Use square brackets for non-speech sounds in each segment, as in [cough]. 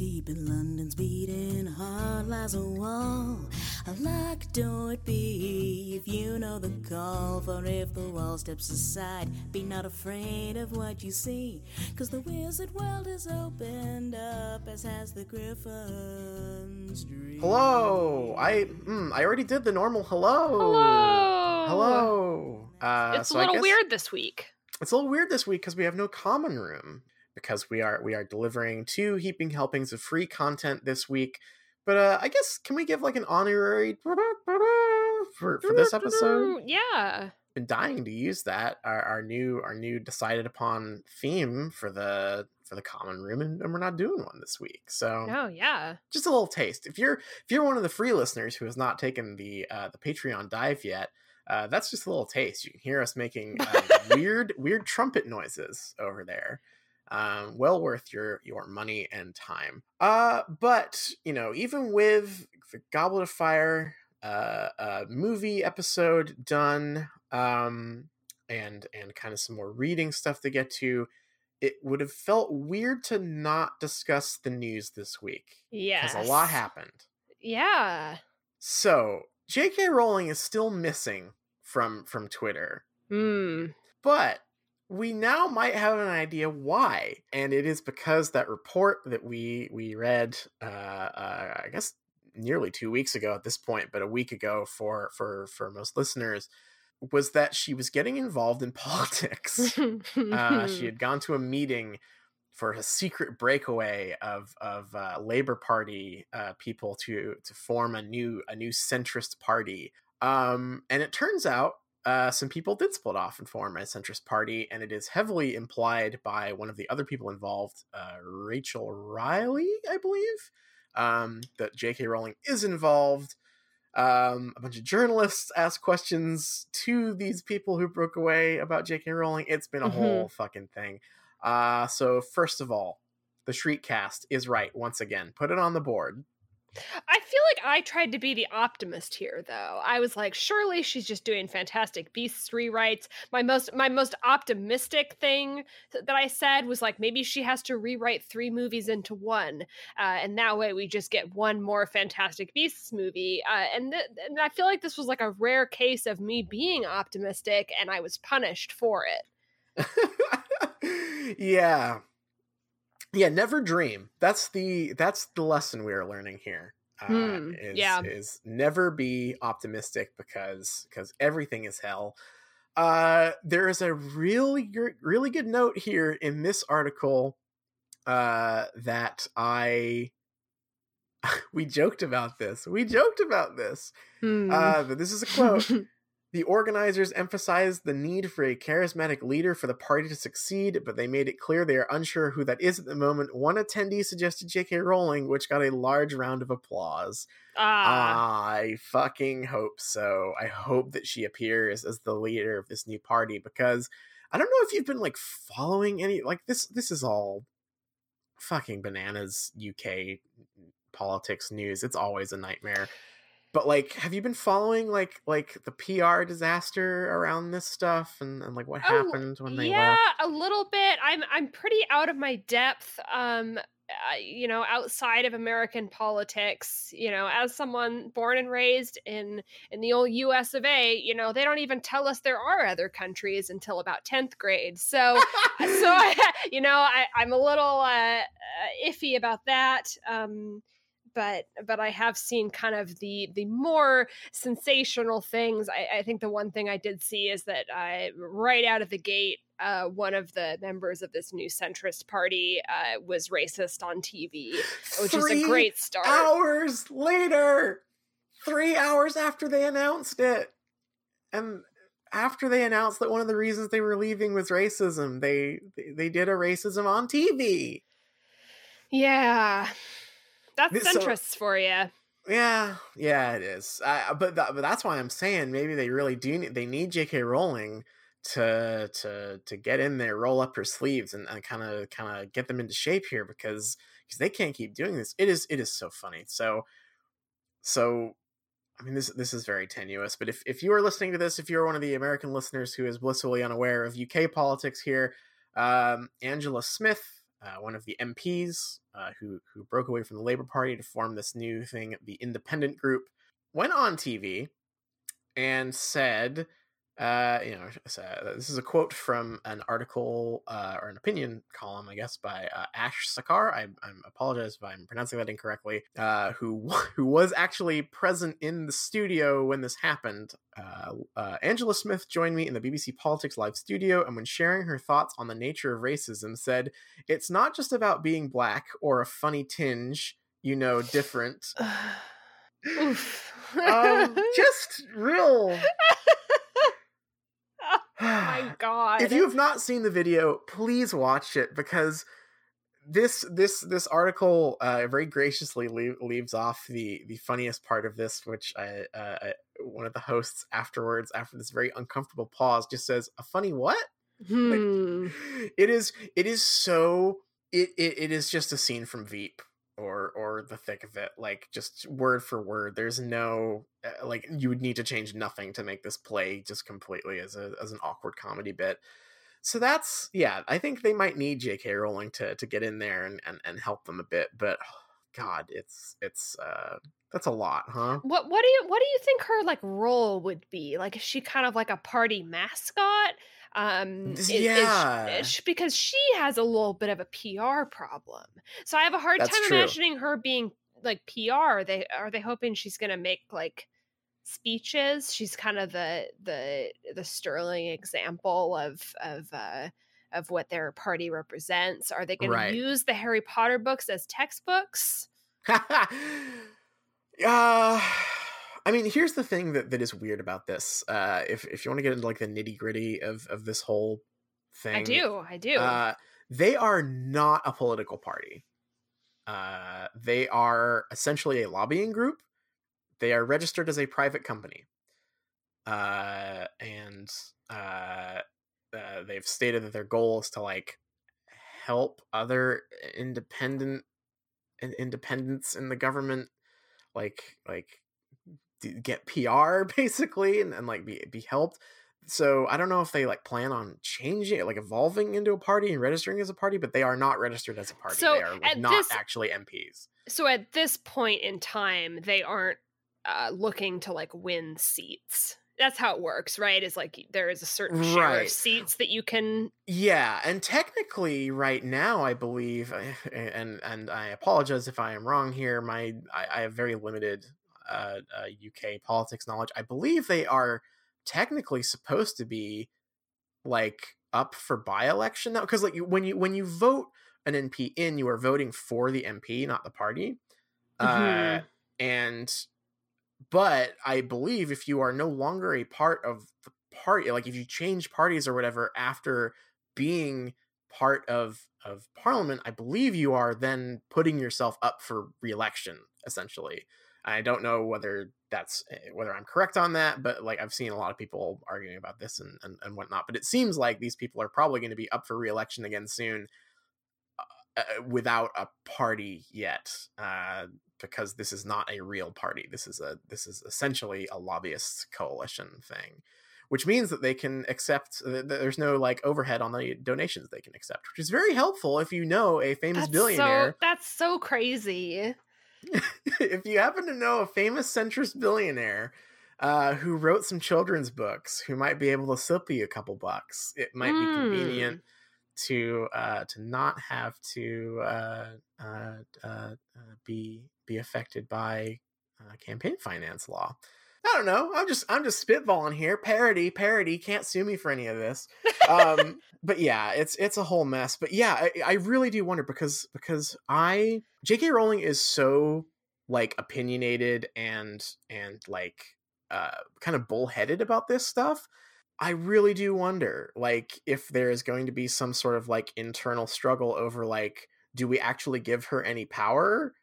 Deep in London's beating heart lies a wall. A locked door it be if you know the call. For if the wall steps aside, be not afraid of what you see. Cause the wizard world is opened up, as has the griffin's dream. Hello. I mm, I already did the normal hello. Hello. Hello. Uh, It's so a I little guess weird this week. It's a little weird this week because we have no common room because we are we are delivering two heaping helpings of free content this week. But uh, I guess can we give like an honorary [laughs] for for this episode? Yeah. Been dying to use that our, our new our new decided upon theme for the for the common room, and, and we're not doing one this week. So No, yeah. just a little taste. If you're if you're one of the free listeners who has not taken the uh, the Patreon dive yet, uh, that's just a little taste. You can hear us making uh, [laughs] weird weird trumpet noises over there. Um, well worth your your money and time. Uh, but you know, even with the Goblet of Fire uh, uh, movie episode done, um, and and kind of some more reading stuff to get to, it would have felt weird to not discuss the news this week Yeah. because a lot happened. Yeah. So J.K. Rowling is still missing from from Twitter, Hmm. but we now might have an idea why, and it is because that report that we we read, uh, uh, I guess nearly two weeks ago at this point, but a week ago for for for most listeners, was that she was getting involved in [laughs] politics. uh, she had gone to a meeting for a secret breakaway of of uh, Labor Party uh, people to to form a new a new centrist party. Um, and it turns out uh, some people did split off and form a centrist party, and it is heavily implied by one of the other people involved, uh, Rachel Riley, I believe, um, that J.K. Rowling is involved. Um, a bunch of journalists asked questions to these people who broke away about J.K. Rowling. It's been a Mhm. whole fucking thing. Uh, so first of all, the Shriekcast is right once again. Put it on the board. I feel like I tried to be the optimist here though. I was like, surely she's just doing fantastic beasts rewrites. My most my most optimistic thing that I said was like maybe she has to rewrite three movies into one. Uh, and that way we just get one more fantastic beasts movie. Uh, and, th- and I feel like this was like a rare case of me being optimistic and I was punished for it. [laughs] yeah. Yeah, never dream. That's the that's the lesson we are learning here. Uh, Hmm, is, yeah. is never be optimistic because because everything is hell. Uh, there is a really really good note here in this article uh, that I [laughs] we joked about this. We joked about this. Hmm. Uh, but this is a quote. [laughs] The organizers emphasized the need for a charismatic leader for the party to succeed, but they made it clear they are unsure who that is at the moment. One attendee suggested J.K. Rowling, which got a large round of applause. ah. I fucking hope so. I hope that she appears as the leader of this new party because I don't know if you've been like following any like this. This is all fucking bananas. UK politics news. It's always a nightmare. But like, have you been following like like the PR disaster around this stuff and, and like what Oh, happened when they yeah, left? a little bit. I'm I'm pretty out of my depth. Um, uh, you know, outside of American politics, you know, as someone born and raised in in the old U.S. of A., you know, they don't even tell us there are other countries until about tenth grade. So, so [laughs] [laughs] you know, I, I'm a little uh, uh, iffy about that. Um, but but I have seen kind of the the more sensational things. I, I think the one thing I did see is that I right out of the gate, uh, one of the members of this new centrist party uh, was racist on TV, which is a great start. hours later, three hours after they announced it, and after they announced that one of the reasons they were leaving was racism, they, they did a racism on TV. Yeah, that's so- centrists for you. Yeah, yeah, it is. Uh, but th- but that's why I'm saying maybe they really do. Need, they need J.K. Rowling to to to get in there, roll up her sleeves, and kind of kind of get them into shape here because because they can't keep doing this. It is it is so funny. So so I mean this this is very tenuous. But if if you are listening to this, if you're one of the American listeners who is blissfully unaware of UK politics here, um, Angela Smith uh, one of the MPs uh, who who broke away from the Labor Party to form this new thing, the Independent Group, went on TV and said uh, you know, uh, this is a quote from an article uh, or an opinion column, I guess, by uh, Ash Sarkar. I, I apologize if I'm pronouncing that incorrectly. Uh, who [laughs] who was actually present in the studio when this happened? Uh, uh, Angela Smith joined me in the BBC Politics live studio, and when sharing her thoughts on the nature of racism, said, "It's not just about being black or a funny tinge, you know, different." [sighs] [sighs] um, [laughs] just real my [sighs] god. If you have not seen the video, please watch it because this this this article uh, very graciously leave, leaves off the the funniest part of this, which I, uh, I, one of the hosts afterwards, after this very uncomfortable pause, just says, "A funny what?" Hmm. Like, [laughs] it is it is so it, it it is just a scene from Veep or or the thick of it like just word for word there's no uh, like you would need to change nothing to make this play just completely as a as an awkward comedy bit. So that's yeah i think they might need jk rowling to to get in there and and, and help them a bit but oh, [sighs] god it's it's uh that's a lot huh? What what do you what do you think her like role would be? Like is she kind of like a party mascot um is, yeah. Is, because she has a little bit of a pr problem. So i have a hard That's time true. imagining her being like pr are they are they hoping she's gonna make like speeches? She's kind of the the the sterling example of of uh of what their party represents. Are they going Right. to use the harry potter books as textbooks? [laughs] Uh I mean, here's the thing that, that is weird about this. Uh, if if you want to get into like the nitty gritty of of this whole thing, i do i do Uh, they are not a political party. Uh, they are essentially a lobbying group. They are registered as a private company, uh, and uh, uh, they've stated that their goal is to like help other independent in- independents in the government, like like get PR [laughs] basically, and, and like be be helped so I don't know if they like plan on changing it, like evolving into a party and registering as a party, but they are not registered as a party. So, they are like, not this- actually MPs. so at this point in time they aren't uh looking to like win seats that's how it works right is like there is a certain share Right. of seats that you can Yeah, and technically, right now, I believe, and and I apologize if I am wrong here. My I, I have very limited uh, uh, UK politics knowledge. I believe they are technically supposed to be like up for by election now, because like you- when you when you vote an MP in, you are voting for the MP, not the party. Uh, Mhm. and but I believe if you are no longer a part of the party, like if you change parties or whatever after being part of of parliament, I believe you are then putting yourself up for reelection essentially. I don't know whether that's eh, whether I'm correct on that, but like I've seen a lot of people arguing about this and, and, and whatnot. But it seems like these people are probably going to be up for reelection again soon uh, uh, without a party yet, uh, because this is not a real party. This is a this is essentially a lobbyist coalition thing, which means that they can accept. Uh, th- there's no like overhead on the donations they can accept, which is very helpful if you know a famous that's billionaire so that's so crazy [laughs] if you happen to know a famous centrist billionaire uh, who wrote some children's books, who might be able to slip you a couple bucks, it might be convenient to uh, to not have to uh, uh, uh, uh, be be affected by uh, campaign finance law. I don't know. I'm just I'm just spitballing here. Parody, parody. Can't sue me for any of this. Um, [laughs] but yeah, it's it's a whole mess. But yeah, I, I really do wonder because because I J.K. Rowling is so like opinionated and and like uh kind of bullheaded about this stuff. I really do wonder like if there is going to be some sort of like internal struggle over like do we actually give her any power?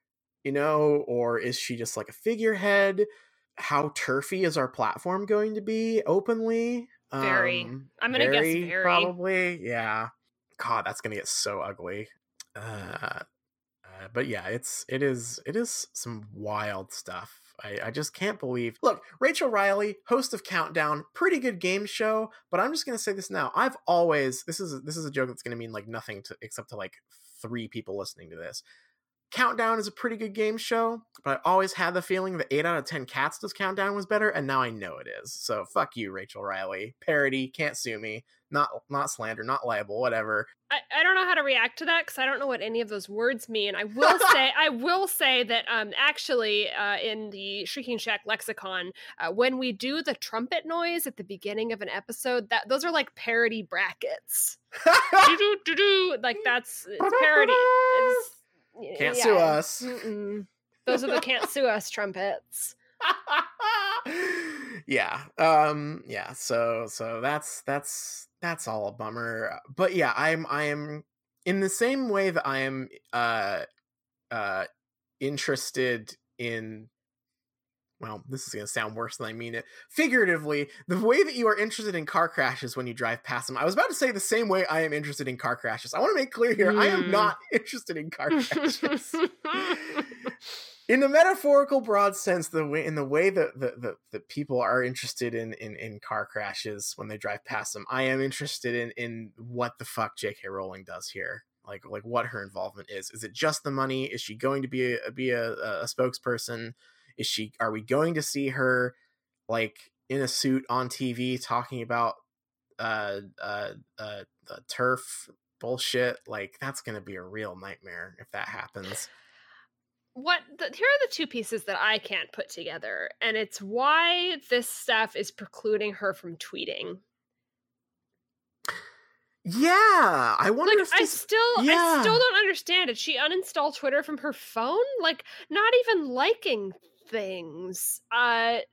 You know, or is she just like a figurehead? How turfy is our platform going to be openly? Very. Um, I'm gonna guess very. Probably, yeah. God, that's gonna get so ugly. Uh, uh, but yeah, it's it is it is some wild stuff. I, I just can't believe. Look, Rachel Riley, host of Countdown, pretty good game show. But I'm just gonna say this now. I've always this is this is a joke that's gonna mean like nothing to except to like three people listening to this. Countdown is a pretty good game show, but I always had the feeling that 8 out of 10 Cats Does Countdown was better, and now I know it is. So fuck you, Rachel Riley. Parody, can't sue me. Not not slander, not libel, whatever. I, I don't know how to react to that because I don't know what any of those words mean. I [laughs] will say I will say that um actually uh, in the Shrieking Shack lexicon, uh, when we do the trumpet noise at the beginning of an episode, that those are like parody brackets. [laughs] Like that's it's parody. [laughs] It's, Can't sue us. Mm-mm. [laughs] Those are the [laughs] can't sue us trumpets. [laughs] yeah. Um yeah, so so that's that's that's all a bummer. But yeah, I'm I am in the same way that I am uh uh interested in well, this is going to sound worse than I mean it. Figuratively, the way that you are interested in car crashes when you drive past them. I was about to say the same way I am interested in car crashes. I want to make clear here, I am Mm. not [laughs] interested in car crashes. in the metaphorical broad sense, the way in the way that the, the, the people are interested in, in in car crashes when they drive past them, I am interested in in what the fuck J.K. Rowling does here. Like like what her involvement is. Is it just the money? Is she going to be a, be a, a spokesperson? Is she? Are we going to see her like in a suit on TV talking about uh uh uh the turf bullshit? Like that's gonna be a real nightmare if that happens. what the, here are the two pieces that I can't put together, and it's why this stuff is precluding her from tweeting. Yeah, I wonder Like if I this. still, I still don't understand. Did she uninstall Twitter from her phone? Like not even liking things. Uh, I,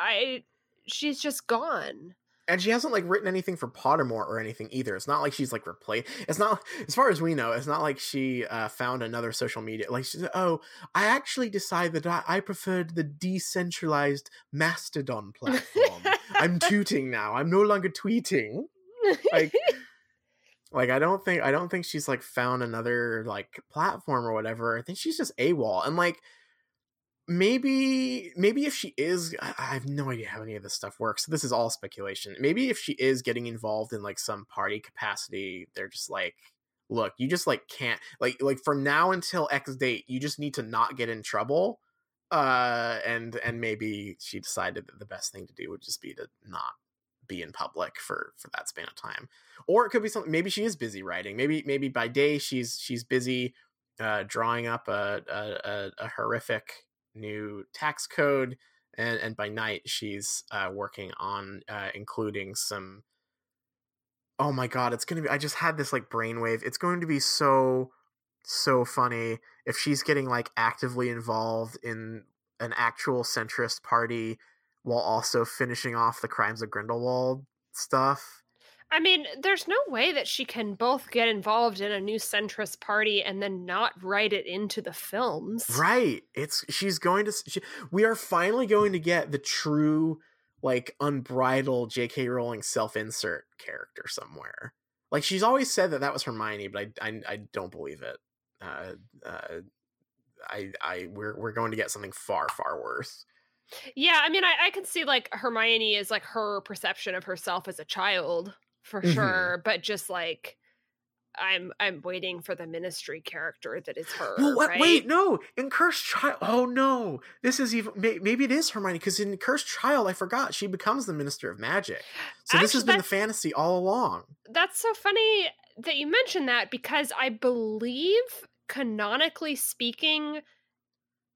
I she's just gone. and she hasn't like written anything for Pottermore or anything either. It's not like she's like replaced. It's not as far as we know. It's not like she uh, found another social media. Like she's oh, I actually decided that I, I preferred the decentralized Mastodon platform. I'm [laughs] tooting now. I'm no longer tweeting. Like, [laughs] like I don't think I don't think she's like found another like platform or whatever. I think she's just AWOL. And like maybe maybe if she is I I have no idea how any of this stuff works. This is all speculation. Maybe if she is getting involved in like some party capacity, they're just like look, you just like can't like like from now until X date, you just need to not get in trouble. Uh and and maybe she decided that the best thing to do would just be to not be in public for for that span of time or it could be something maybe she is busy writing maybe maybe by day she's she's busy uh drawing up a a, a, a horrific new tax code and and by night she's uh working on uh including some oh my god it's gonna be i just had this like brainwave. It's going to be so so funny if she's getting like actively involved in an actual centrist party while also finishing off the crimes of grindelwald stuff I mean, there's no way that she can both get involved in a new centrist party and then not write it into the films. Right. It's she's going to she, we are finally going to get the true like unbridled J.K. Rowling self-insert character somewhere. Like she's always said that that was Hermione, but I I, I don't believe it. Uh, uh, I I we're we're going to get something far far worse. Yeah, I mean, I, I can see like Hermione is like her perception of herself as a child for Mhm. sure, but just like I'm I'm waiting for the ministry character that is her. Well, what, right? wait, no, in Cursed Child. Oh no, this is even may, maybe it is Hermione because in Cursed Child, I forgot she becomes the Minister of Magic. So this has been the fantasy all along. That's so funny that you mentioned that because I believe canonically speaking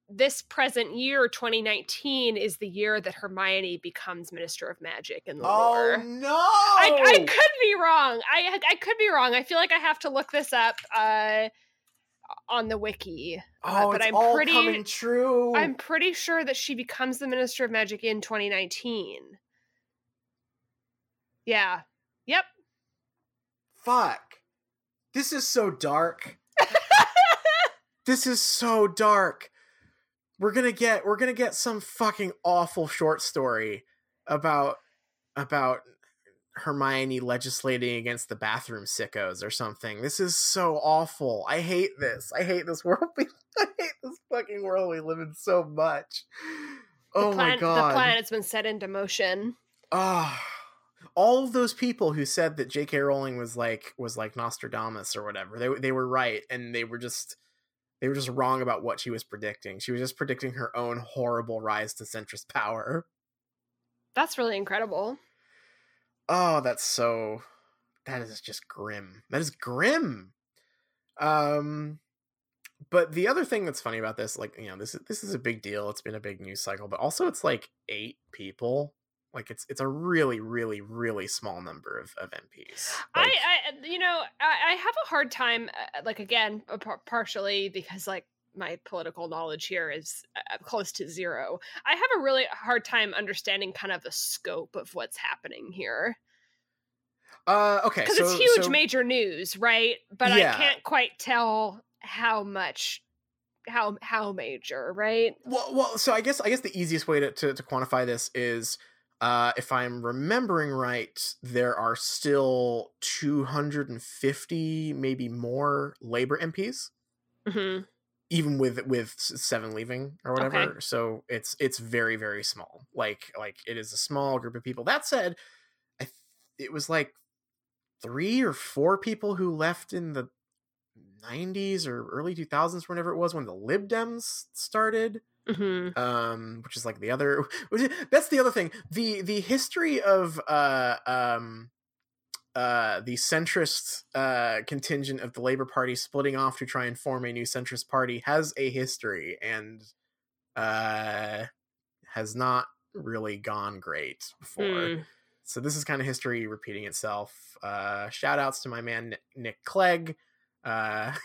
this present year 2019 is the year that Hermione becomes Minister of Magic in the lore. Oh no! I, I could be wrong. I I could be wrong. I feel like I have to look this up uh, on the wiki. oh, but it's I'm all pretty- coming true. I'm pretty sure that she becomes the Minister of Magic in 2019. Yeah. Yep. Fuck. This is so dark. [laughs] this is so dark. We're gonna get we're gonna get some fucking awful short story about about Hermione legislating against the bathroom sickos or something. This is so awful. I hate this. I hate this [laughs] world. We, I hate this fucking world we live in so much. The Oh plan- my god. The planet's been set into motion. Oh, all of those people who said that J.K. Rowling was like was like Nostradamus or whatever, they they were right, and they were just they were just wrong about what she was predicting. She was just predicting her own horrible rise to centrist power. That's really incredible. Oh, that's so. That is just grim. That is grim. Um, but the other thing that's funny about this, like you know, this is this is a big deal. It's been a big news cycle, but also it's like eight people. Like it's it's a really really really small number of, of MPs. Like, I, I, you know, I, I have a hard time, uh, like again, par- partially because like my political knowledge here is uh, close to zero. I have a really hard time understanding kind of the scope of what's happening here. Uh, okay, because so, it's huge, so- major news, right? But Yeah. I can't quite tell how much, how how major, right? Well, well, so I guess I guess the easiest way to, to, to quantify this is, uh, if I'm remembering right, there are still 250, maybe more Labor MPs, hmm even with with seven leaving or whatever. Okay. So it's it's very very small. Like like it is a small group of people. That said, I th- it was like three or four people who left in the 90s or early 2000s, whenever it was when the Lib Dems started hmm um which is like the other [laughs] that's the other thing. The the history of uh um uh the centrist uh contingent of the labor party splitting off to try and form a new centrist party has a history and uh has not really gone great before. Mm. so this is kind of history repeating itself. Uh shout outs to my man Nick, Nick Clegg. Uh [laughs]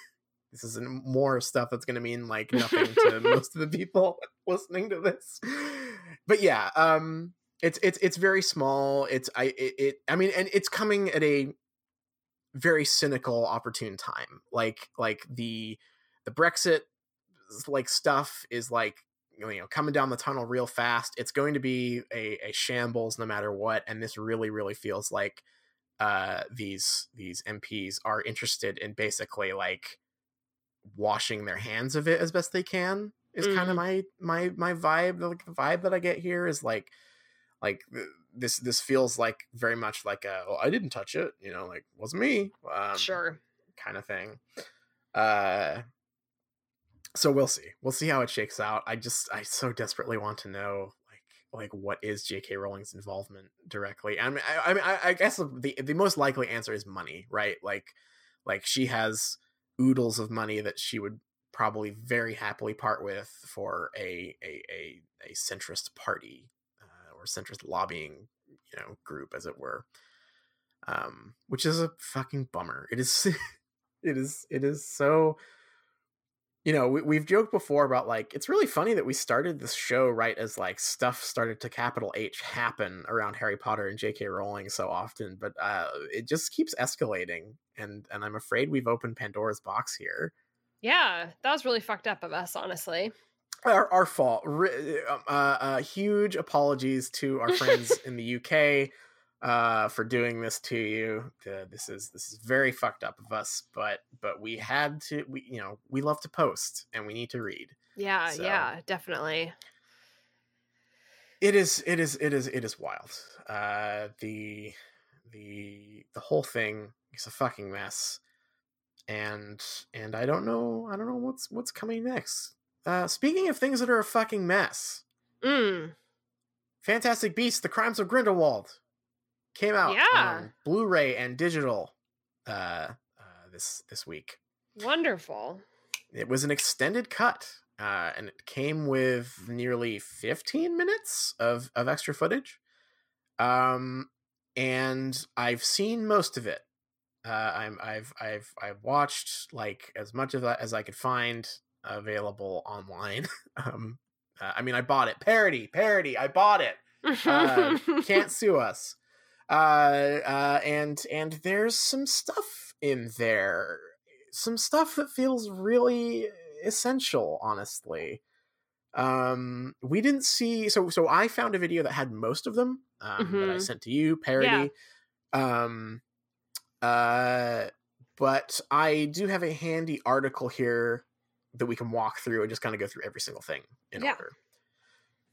this is more stuff that's going to mean like nothing to [laughs] most of the people [laughs] listening to this. But yeah um it's it's it's very small. It's i it, it i mean and it's coming at a very cynical opportune time. Like like the the brexit like stuff is like you know coming down the tunnel real fast. It's going to be a, a shambles no matter what and this really really feels like uh these these mps are interested in basically like washing their hands of it as best they can is kind Mhm. of my my my vibe like the vibe that i get here is like like this this feels like very much like a well, i didn't touch it you know like wasn't me um, sure. kind of thing. Uh so we'll see. We'll see how it shakes out. I just I so desperately want to know like like what is J.K. Rowling's involvement directly. I mean I, I mean I, I guess the the most likely answer is money, right? Like like she has oodles of money that she would probably very happily part with for a a a, a centrist party uh, or centrist lobbying you know group as it were. Um which is a fucking bummer. It is [laughs] it is it is so you know we, we've joked before about like it's really funny that we started this show right as like stuff started to capital h happen around harry potter and jk rowling so often but uh it just keeps escalating and and i'm afraid we've opened pandora's box here. Yeah, that was really fucked up of us, honestly. our, our fault. Uh, uh huge apologies to our friends in the uk uh for doing this to you. Uh, this is this is very fucked up of us but but we had to we you know we love to post and we need to read. Yeah, So- yeah, definitely. it is it is it is it is wild. Uh the the the whole thing is a fucking mess. And and i don't know i don't know what's what's coming next. Uh speaking of things that are a fucking mess. Mm. fantastic beasts the crimes of grindelwald came out Yeah. on blu-ray and digital uh, uh this this week Wonderful. it was an extended cut uh, and it came with nearly 15 minutes of, of extra footage um, and i've seen most of it uh, I'm, I've I've I've watched like as much of that as I could find available online. [laughs] um, uh, I mean, I bought it. Parody, parody. I bought it. Uh, [laughs] can't sue us. Uh, uh, and and there's some stuff in there, some stuff that feels really essential. Honestly, um, we didn't see. So so I found a video that had most of them um, that I Mhm. sent to you. Parody. Um, uh, but I do have a handy article here that we can walk through and just kind of go through every single thing in Yeah. order.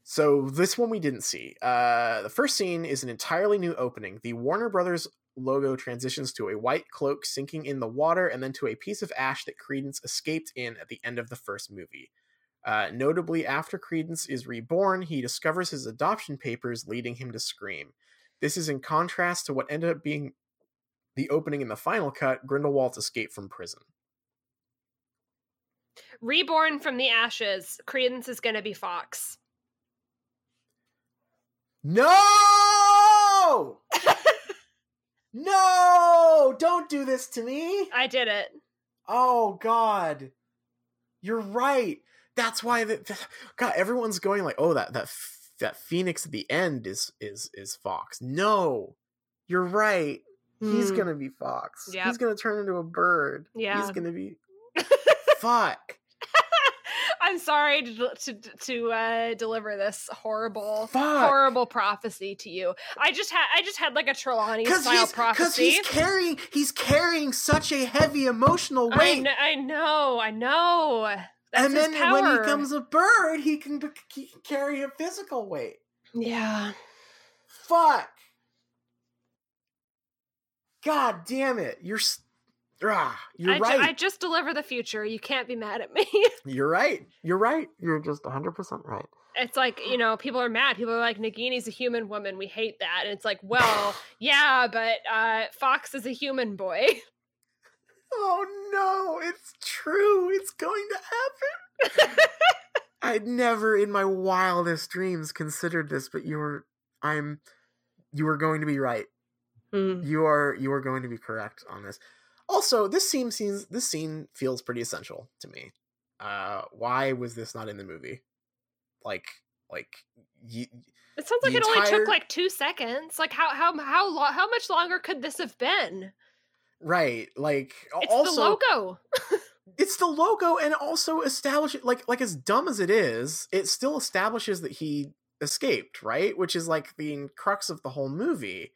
So this one we didn't see. Uh, the first scene is an entirely new opening. The Warner Brothers logo transitions to a white cloak sinking in the water, and then to a piece of ash that Credence escaped in at the end of the first movie. Uh, notably, after Credence is reborn, he discovers his adoption papers, leading him to scream. This is in contrast to what ended up being the opening in the final cut Grindelwald's escape from prison. Reborn from the ashes, Credence is going to be Fawkes. No! [laughs] no! Don't do this to me! I did it. Oh, God. You're right. That's why the, God, everyone's going like, oh, that that that Phoenix at the end is is is Fawkes. No, you're right. He's Hmm. gonna be Fawkes. Yep. He's gonna turn into a bird. Yeah. He's gonna be [laughs] fuck. I'm sorry to to, to uh, deliver this horrible, Fuck. horrible prophecy to you. I just had I just had like a Trelawney style prophecy because he's carrying he's carrying such a heavy emotional I, weight. kn- I know, I know. That's and then when he becomes a bird, he can, he can carry a physical weight. yeah, Fuck. God damn it. You're ah, you're I, ju- right. I just deliver the future. You can't be mad at [laughs] me. You're right. You're right. You're just 100% right. it's like you know, people are mad. People are like, Nagini's a human woman. We hate that. And it's like, well, [sighs] yeah, but uh, Fawkes is a human boy. [laughs] Oh no, it's true. It's going to happen. [laughs] I'd never in my wildest dreams considered this, but you were I'm you were going to be right. You are you are going to be correct on this. Also, this scene seems this scene feels pretty essential to me. Uh why was this not in the movie? Like like y- It sounds like it only took like two seconds. Like how how how how much longer could this have been? right, like It's also the logo. [laughs] it's the logo and also establishes like like as dumb as it is it still establishes that he escaped right which is like the crux of the whole movie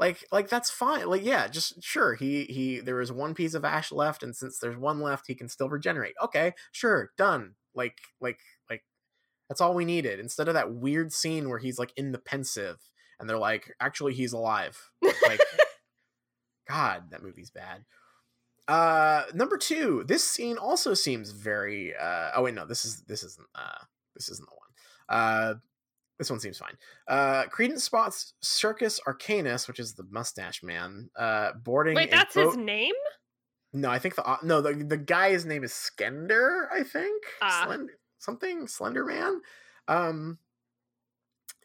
like like that's fine like yeah just sure he he there is one piece of ash left and since there's one left he can still regenerate. Okay sure done like like like that's all we needed. Instead of that weird scene where he's like in the Pensieve and they're like actually he's alive. Like god that movie's bad. Uh number two this scene also seems very uh oh wait no this is this isn't uh this isn't the one. Uh this one seems fine uh credence spots circus arcanus which is the mustache man uh boarding Wait, that's his name? no i think the uh, no the, the guy's name is skender i think. Slend- something slender man um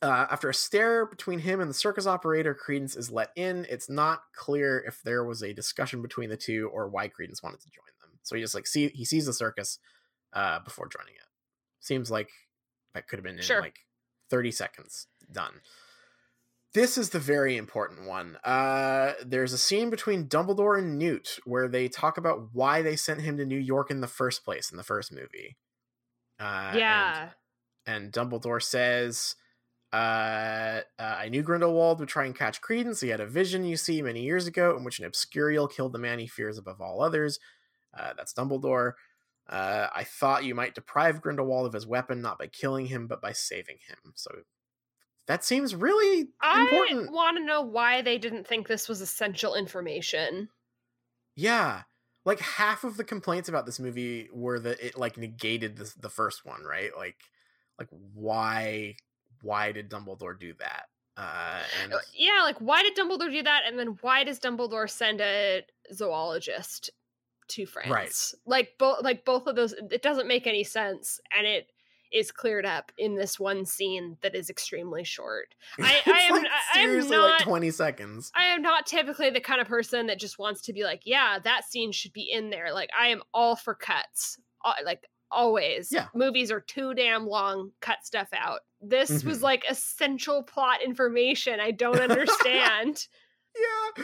uh, after a stare between him and the circus operator, Credence is let in. It's not clear if there was a discussion between the two or why Credence wanted to join them. So he just like see he sees the circus uh, before joining it. Seems like that could have been in Sure. like thirty seconds. Done. This is the very important one. Uh, there's a scene between Dumbledore and Newt where they talk about why they sent him to New York in the first place in the first movie. Uh, and- yeah. and Dumbledore says, uh, uh, I knew Grindelwald would try and catch Credence. He had a vision, you see, many years ago in which an Obscurial killed the man he fears above all others. Uh, that's Dumbledore. Uh, I thought you might deprive Grindelwald of his weapon, not by killing him, but by saving him. So that seems really I important. I want to know why they didn't think this was essential information. Yeah. Like half of the complaints about this movie were that it like negated the the first one, right? Like like why why did Dumbledore do that? Uh and Uh, Yeah, like why did Dumbledore do that? And then why does Dumbledore send a zoologist to France? Like both like both of those it doesn't make any sense and it is cleared up in this one scene that is extremely short. [laughs] I, I am like, I am seriously not like 20 seconds. I am not typically the kind of person that just wants to be like, yeah, that scene should be in there. Like I am all for cuts. Uh, like always. Yeah. Movies are too damn long, cut stuff out. This was Mhm. like essential plot information I don't [laughs] understand. Yeah.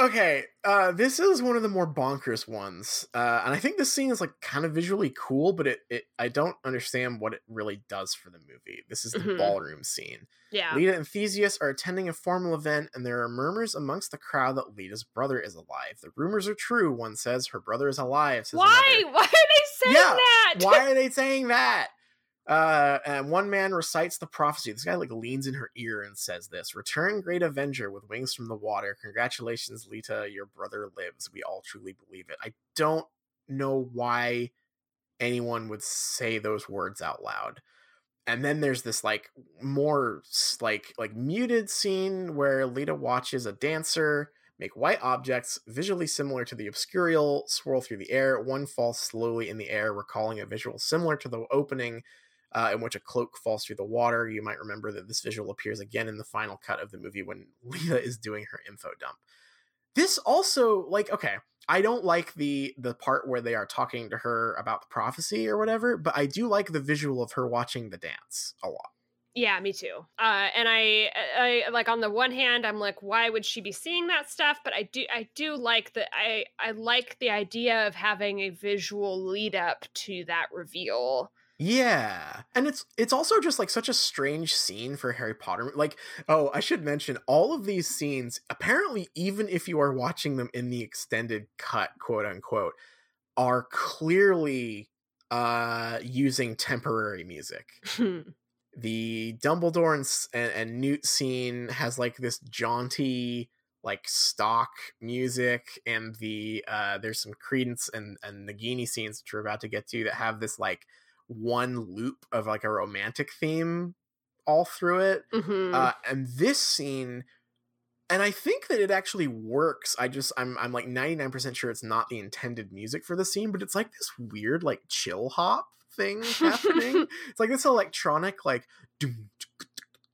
Okay, uh this is one of the more bonkers ones. Uh and I think this scene is like kind of visually cool, but it, it I don't understand what it really does for the movie. This is the Mhm. ballroom scene. yeah. Leta and Theseus are attending a formal event, and there are murmurs amongst the crowd that Leta's brother is alive. The rumors are true, one says. Her brother is alive, Why? another. Why are they saying Yeah, that? Why are [laughs] they saying that? Uh, and one man recites the prophecy. This guy like leans in her ear and says this: "Return, great avenger, with wings from the water. Congratulations, Leta, your brother lives. We all truly believe it." I don't know why anyone would say those words out loud. And then there's this like more like like muted scene where Leta watches a dancer make white objects visually similar to the obscurial swirl through the air. One falls slowly in the air, recalling a visual similar to the opening uh, in which a cloak falls through the water. You might remember that this visual appears again in the final cut of the movie when [laughs] Leta is doing her info dump. This also, like, okay, I don't like the the part where they are talking to her about the prophecy or whatever, but I do like the visual of her watching the dance a lot. Yeah, me too. Uh, and I, I like on the one hand, I'm like, why would she be seeing that stuff? But I do, I do like the, I, I like the idea of having a visual lead up to that reveal. Yeah. And it's it's also just like such a strange scene for Harry Potter. Like, oh, I should mention all of these scenes, apparently even if you are watching them in the extended cut, quote unquote, are clearly uh using temporary music. [laughs] the Dumbledore and, and, and Newt scene has like this jaunty like stock music and the uh there's some Credence and and the Nagini scenes which we're about to get to that have this like one loop of like a romantic theme all through it. Mm-hmm. Uh, and this scene, and I think that it actually works. I just I'm I'm like 99% sure it's not the intended music for the scene, but it's like this weird like chill hop thing happening. [laughs] it's like this electronic like doom,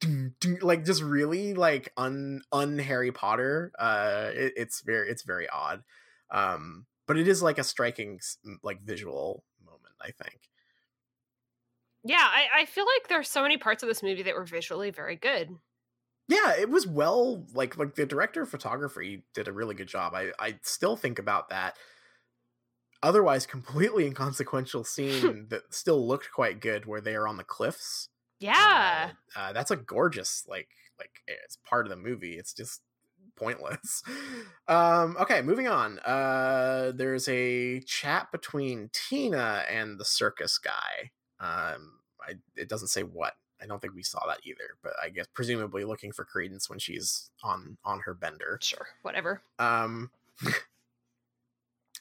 doom, doom, like just really like un un Harry Potter. Uh it, it's very it's very odd. Um but it is like a striking like visual moment, I think yeah, I, I feel like there's so many parts of this movie that were visually very good. Yeah, it was well like like the director of photography did a really good job. I I still think about that otherwise completely [laughs] inconsequential [laughs] scene that still looked quite good where they are on the cliffs. Yeah. Uh, uh, that's a gorgeous like like it's part of the movie. It's just pointless. [laughs] Um okay, moving on. Uh there's a chat between Tina and the circus guy. Um, I, it doesn't say what. I don't think we saw that either, but I guess presumably looking for credence when she's on on her bender. Sure, whatever. Um, [laughs]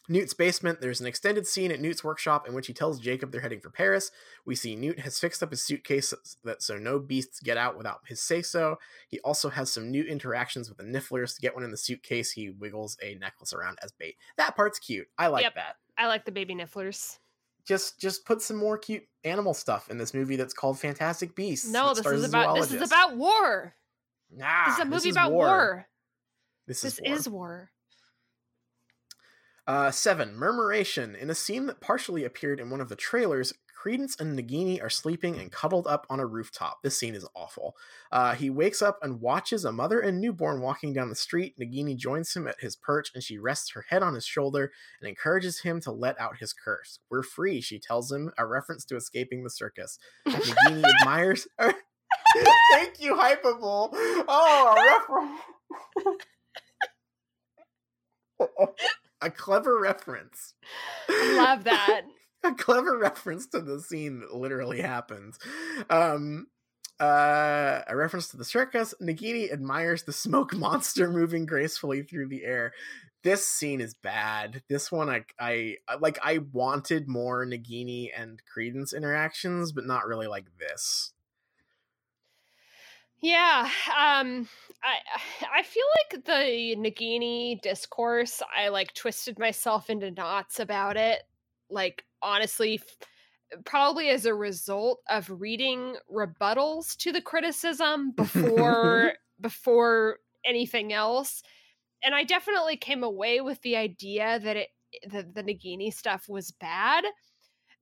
Newt's basement. There's an extended scene at Newt's workshop in which he tells Jacob they're heading for Paris. We see Newt has fixed up his suitcase that so no beasts get out without his say so. He also has some new interactions with the Nifflers. To get one in the suitcase, he wiggles a necklace around as bait. That part's cute. I like Yep. that. I like the baby Nifflers. Just just put some more cute animal stuff in this movie that's called Fantastic Beasts. No, this is about this is about war. Nah, this is a movie about war. This, This is war. is war. Uh, seven, Murmuration. In a scene that partially appeared in one of the trailers, Credence and Nagini are sleeping and cuddled up on a rooftop. This scene is awful. Uh, he wakes up and watches a mother and newborn walking down the street. Nagini joins him at his perch and she rests her head on his shoulder and encourages him to let out his curse. We're free, she tells him, a reference to escaping the circus. Nagini [laughs] admires. [laughs] Thank you, Hypable. Oh, a reference. [laughs] a clever reference. Love that. [laughs] a clever reference to the scene that literally happens. Um, uh, a reference to the circus. Nagini admires the smoke [laughs] monster moving gracefully through the air. This scene is bad. This one, I, I like. I wanted more Nagini and Credence interactions, but not really like this. Yeah, um I I feel like the Nagini discourse I like twisted myself into knots about it. Like honestly probably as a result of reading rebuttals to the criticism before [laughs] before anything else. And I definitely came away with the idea that it the, the Nagini stuff was bad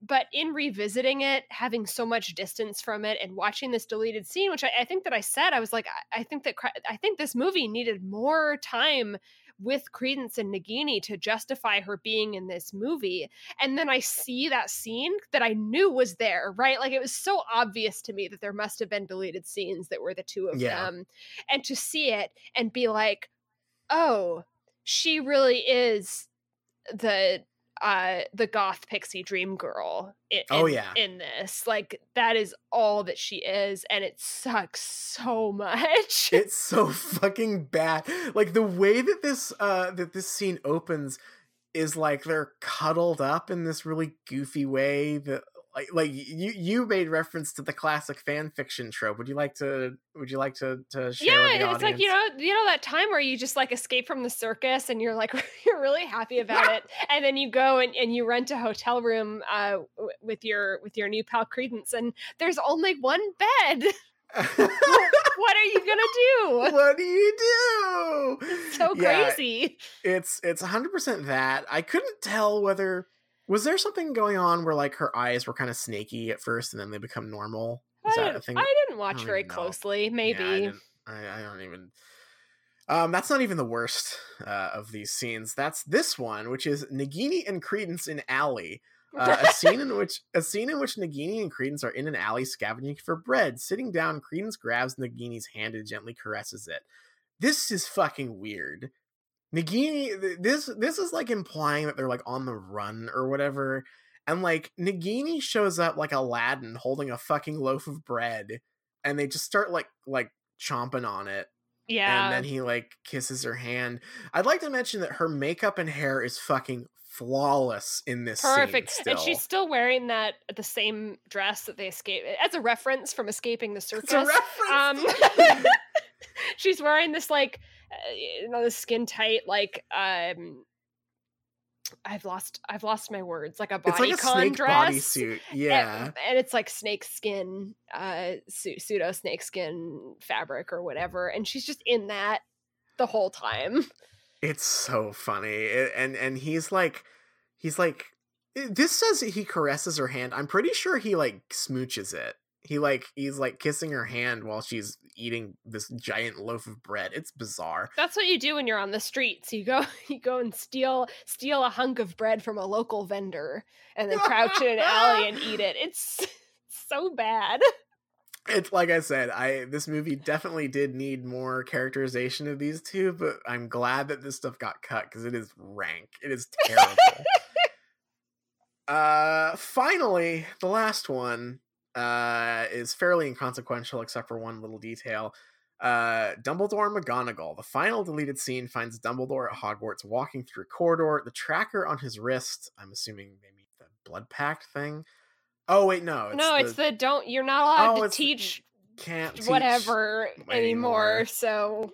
but in revisiting it, having so much distance from it, and watching this deleted scene, which I, I think that I said, I was like, I, I think that I think this movie needed more time with Credence and Nagini to justify her being in this movie. And then I see that scene that I knew was there, right? Like it was so obvious to me that there must have been deleted scenes that were the two of Yeah. them, and to see it and be like, oh, she really is the uh the goth pixie dream girl in, Oh, in- yeah. in this like that is all that she is and it sucks so [laughs] much it's so fucking bad like the way that this uh that this scene opens is like they're cuddled up in this really goofy way that like like you you made reference to the classic fan fiction trope. Would you like to would you like to to share yeah it's like you know you know that time where you just like escape from the circus and you're like [laughs] you're really happy [laughs] about it and then you go and, and you rent a hotel room uh w- with your with your new pal credence and there's only one bed. [laughs] What are you gonna do? What do you do? It's so Yeah, crazy. it's it's 100% that. I couldn't tell whether was there something going on where like her eyes were kind of snaky at first and then they become normal is I didn't, I didn't watch don't very know. closely Yeah, I, maybe I, I don't even. Um, that's not even the worst uh, of these scenes. That's this one, which is Nagini and Credence in alley. Uh, a scene in which a scene in which Nagini and Credence are in an alley scavenging for bread. Sitting down, Credence grabs Nagini's hand and gently caresses it. This is fucking weird. Nagini, this this is like implying that they're like on the run or whatever. And like Nagini shows up like Aladdin holding a fucking loaf of bread, and they just start like like chomping on it yeah and then he like kisses her hand. I'd like to mention that her makeup and hair is fucking flawless in this perfect and she's still. wearing that the same dress that they escape as a reference from escaping the circus It's a reference. um [laughs] she's wearing this like you know the skin tight like um I've lost I've lost my words like a it's like a snake dress and- Yeah. and, it's like snake skin uh su- pseudo snake skin fabric or whatever and she's just in that the whole time [laughs] It's so funny. It- and and he's like he's like this says he caresses her hand. I'm pretty sure he like smooches it. He like he's like kissing her hand while she's eating this giant loaf of bread. It's bizarre. That's what you do when you're on the streets. You go [laughs] you go and steal steal a hunk of bread from a local vendor and then crouch in an alley and eat it. [laughs] It's so bad. it's like I said, I this movie definitely did need more characterization of these two, but I'm glad that this stuff got cut because it is rank. It is terrible. [laughs] uh finally, the last one uh is fairly inconsequential except for one little detail. Uh Dumbledore and McGonagall. The final deleted scene finds Dumbledore at Hogwarts walking through a corridor, the tracker on his wrist. I'm assuming maybe the blood pact thing. Oh wait, no. It's no, the, it's the don't you're not allowed Oh, to teach can't teach whatever anymore. anymore. So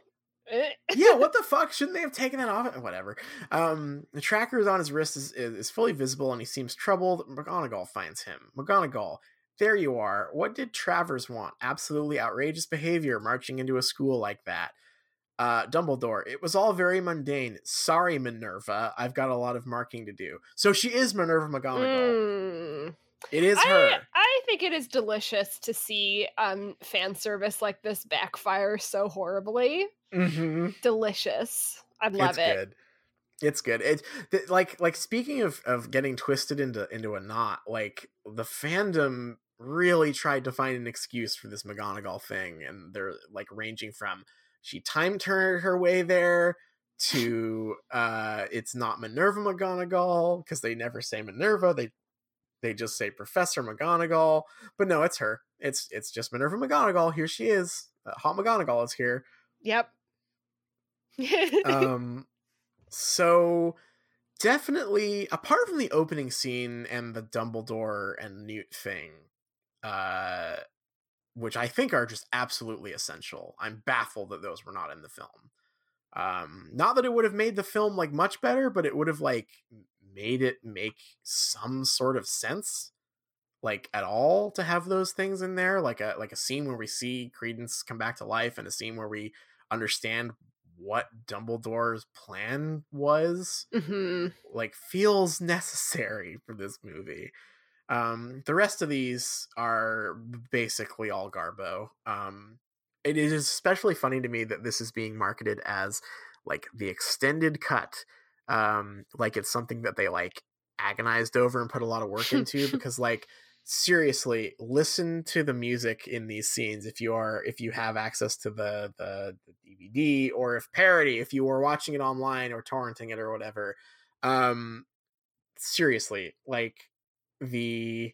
eh. yeah, what the [laughs] fuck? Shouldn't they have taken that off? Whatever. Um, the tracker is on his wrist is, is, is fully visible and he seems troubled. McGonagall finds him. McGonagall, there you are. What did Travers want? Absolutely outrageous behavior marching into a school like that. Uh, Dumbledore, it was all very mundane. Sorry, Minerva. I've got a lot of marking to do. So she is Minerva McGonagall. Mm. It is her. I, I think it is delicious to see um fan service like this backfire so horribly. mm-hmm. Delicious. I love it's it. good it's good it th- like like speaking of of getting twisted into into a knot like the fandom really tried to find an excuse for this McGonagall thing and they're like ranging from she time turned her way there to uh it's not Minerva McGonagall because they never say Minerva they they just say Professor McGonagall but no it's her it's it's just Minerva McGonagall here she is uh, Hot McGonagall is here Yep. [laughs] um so definitely apart from the opening scene and the dumbledore and newt thing uh which i think are just absolutely essential. I'm baffled that those were not in the film. Um not that it would have made the film like much better but it would have like made it make some sort of sense like at all to have those things in there like a like a scene where we see credence come back to life and a scene where we understand what Dumbledore's plan was hmm like feels necessary for this movie. Um the rest of these are basically all garbo. Um it is especially funny to me that this is being marketed as like the extended cut um like it's something that they like agonized over and put a lot of work [laughs] into because like seriously listen to the music in these scenes if you are if you have access to the the, the dvd or if parody if you are watching it online or torrenting it or whatever um seriously, like the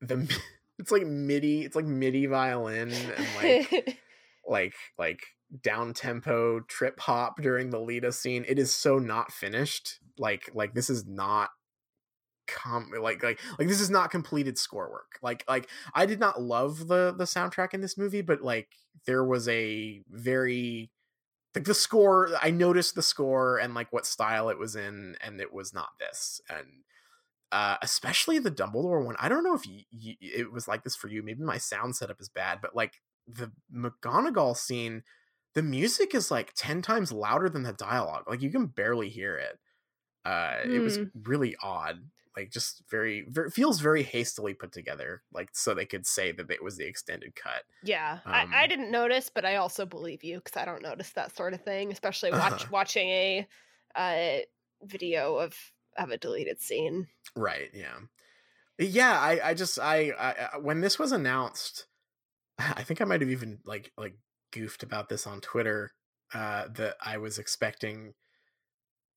the [laughs] it's like MIDI, it's like MIDI violin and like [laughs] like like down tempo trip hop during the Leta scene. It is so not finished. Like like this is not com like like like this is not completed score work. Like like I did not love the the soundtrack in this movie, but like there was a very like the score I noticed the score and like what style it was in and it was not this. And uh, especially the Dumbledore one. I don't know if y- y- it was like this for you. Maybe my sound setup is bad, but like the McGonagall scene, the music is like 10 times louder than the dialogue. Like you can barely hear it. Uh, mm. It was hmm. really odd. Like just very, very, feels very hastily put together. Like so they could say that it was the extended cut. Yeah, um, I, I, didn't notice, but I also believe you because I don't notice that sort of thing, especially watch, uh-huh. watching a uh, video of of a deleted scene. Right. Yeah. Yeah. I, I just, I, I, when this was announced, [sighs] I think I might have even like, like goofed about this on Twitter, uh, that I was expecting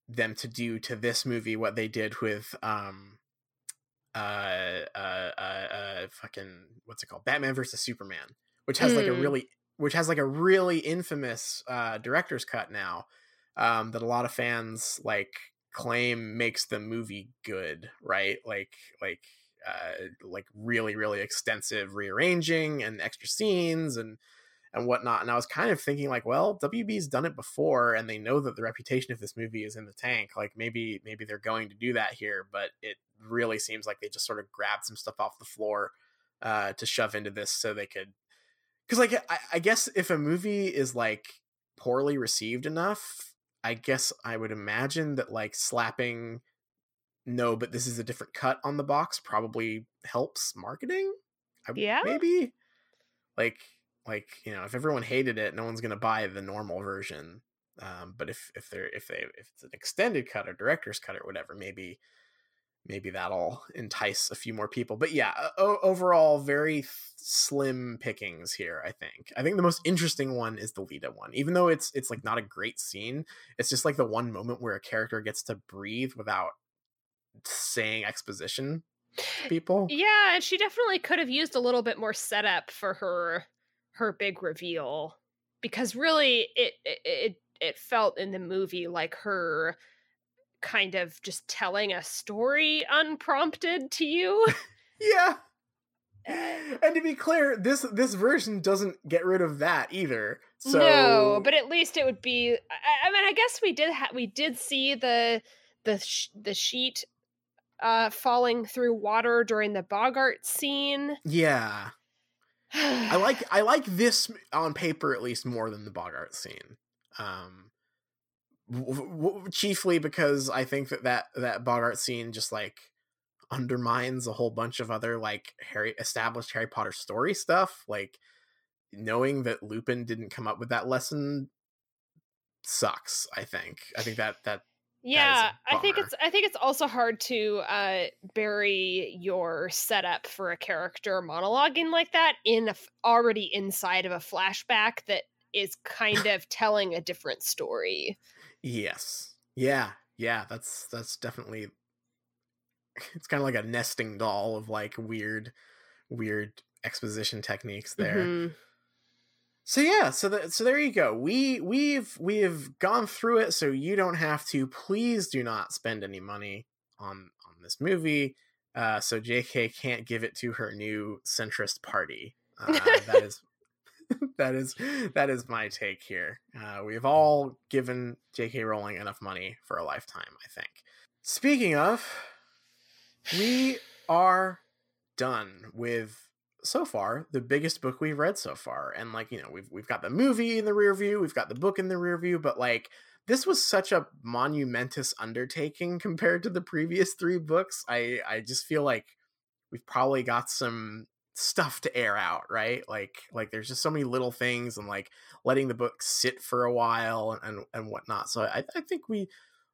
them to do to this movie what they did with, um, uh, uh, uh, uh fucking, what's it called? Batman versus Superman, which has mm. like a mm. really, which has like a really infamous, uh, director's cut now, um, that a lot of fans like claim makes the movie good, right? Like like uh, like really really extensive rearranging and extra scenes and and whatnot. And I was kind of thinking like, well, WB's done it before, and they know that the reputation of this movie is in the tank. Like maybe maybe they're going to do that here, but it really seems like they just sort of grabbed some stuff off the floor uh, to shove into this so they could. Because like I, I guess if a movie is like poorly received enough I guess I would imagine that like slapping no, but this is a different cut on the box probably helps marketing. I, yeah, maybe like like you know if everyone hated it, no one's gonna buy the normal version. Um, but if if they're if they if it's an extended cut or director's cut or whatever, maybe maybe that'll [laughs] entice a few more people. But yeah, o- overall, very slim pickings here. I think. I think the most interesting one is the Leta one, even though it's it's like not a great scene. It's just like the one moment where a character gets to breathe without saying exposition. people. Yeah, and she definitely could have used a little bit more setup for her her big reveal because really it it it felt in the movie like her kind of just telling a story unprompted to you. [laughs] yeah. Eh. And to be clear, this this version doesn't get rid of that either. So No, but at least it would be I, I mean I guess we did ha- we did see the the sh- the sheet uh falling through water during the Boggart scene. Yeah. I like [sighs] I like this on paper at least more than the Boggart scene. Um chiefly because I think that that that Boggart scene just like undermines a whole bunch of other like Harry established Harry Potter story stuff. Like knowing that Lupin didn't come up with that lesson sucks. I think. I think that that yeah i think it's i think it's also hard to uh bury your setup for a character monologuing like that in a, already inside of a flashback that is kind [laughs] of telling a different story Yes. Yeah. Yeah. That's that's definitely. [laughs] It's kind of like a nesting doll of like weird, weird exposition techniques there. Mm-hmm. So yeah, so that so there you go. We we've we've gone through it, so you don't have to. Please do not spend any money on on this movie. Uh, so J.K. can't give it to her new centrist party. Uh, that [laughs] is [laughs] that is that is my take here. Uh, we've all given J.K. Rowling enough money for a lifetime, I think. Speaking of, we are done with so far the biggest book we've read so far, and like you know we've we've got the movie in the rear view, we've got the book in the rear view, but like this was such a monumentous undertaking [laughs] compared to the previous three books. I I just feel like we've probably got some stuff to air out right? Like like there's just so many little things and like letting the book sit for a while and and and whatnot. So i, I think we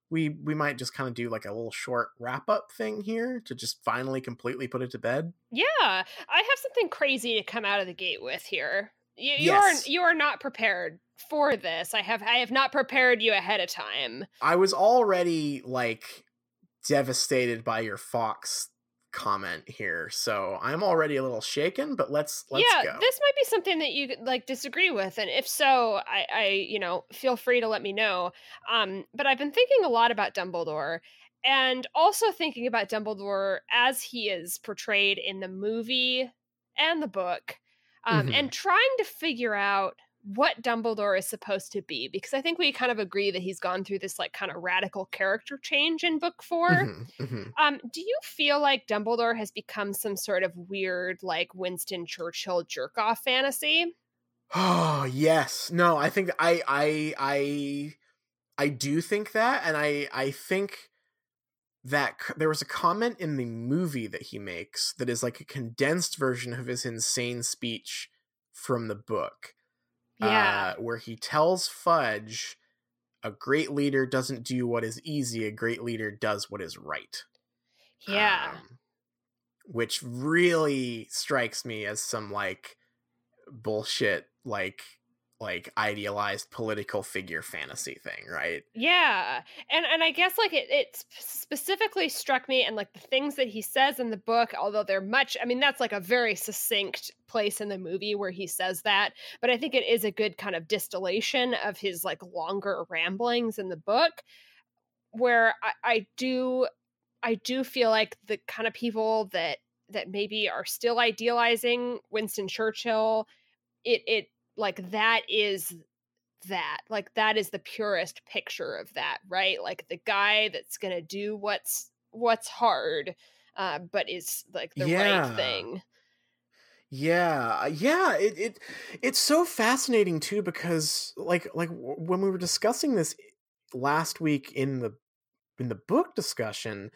we we might just kind of do like a little short wrap up thing here to just finally completely put it to bed. Yeah i have something crazy to come out of the gate with here. You, you yes. are you are not prepared for this. I have i have not prepared you ahead of time. I was already like devastated by your Fawkes comment here. So I'm already a little shaken, but let's let's yeah, go. this might be something that you like disagree with, and if so, I, I you know feel free to let me know. Um, but I've been thinking a lot about Dumbledore, and also thinking about Dumbledore as he is portrayed in the movie and the book, um, Mhm. and trying to figure out what Dumbledore is supposed to be because I think we kind of agree that he's gone through this like kind of radical character change in book 4 Mhm, mhm. um, do you feel like Dumbledore has become some sort of weird, like Winston Churchill jerk off fantasy? Oh yes, no, I think I I I I do think that, and I I think that c- there was a comment in the movie that he makes that is like a condensed version of his insane speech from the book. Yeah. uh, where he tells Fudge, "A great leader doesn't do what is easy. A great leader does what is right." yeah. um, which really strikes me as some like bullshit, like like idealized political figure fantasy thing, right? Yeah. And and I guess like it it specifically struck me and like the things that he says in the book, although they're much I mean that's like a very succinct place in the movie where he says that, but I think it is a good kind of distillation of his like longer ramblings in the book where I, I do I do feel like the kind of people that that maybe are still idealizing Winston Churchill, it it like that is that like that is the purest picture of that right like the guy that's gonna do what's what's hard uh but is like the Yeah. right thing Yeah, yeah, it, it it's so fascinating too because like like when we were discussing this last week in the in the book discussion,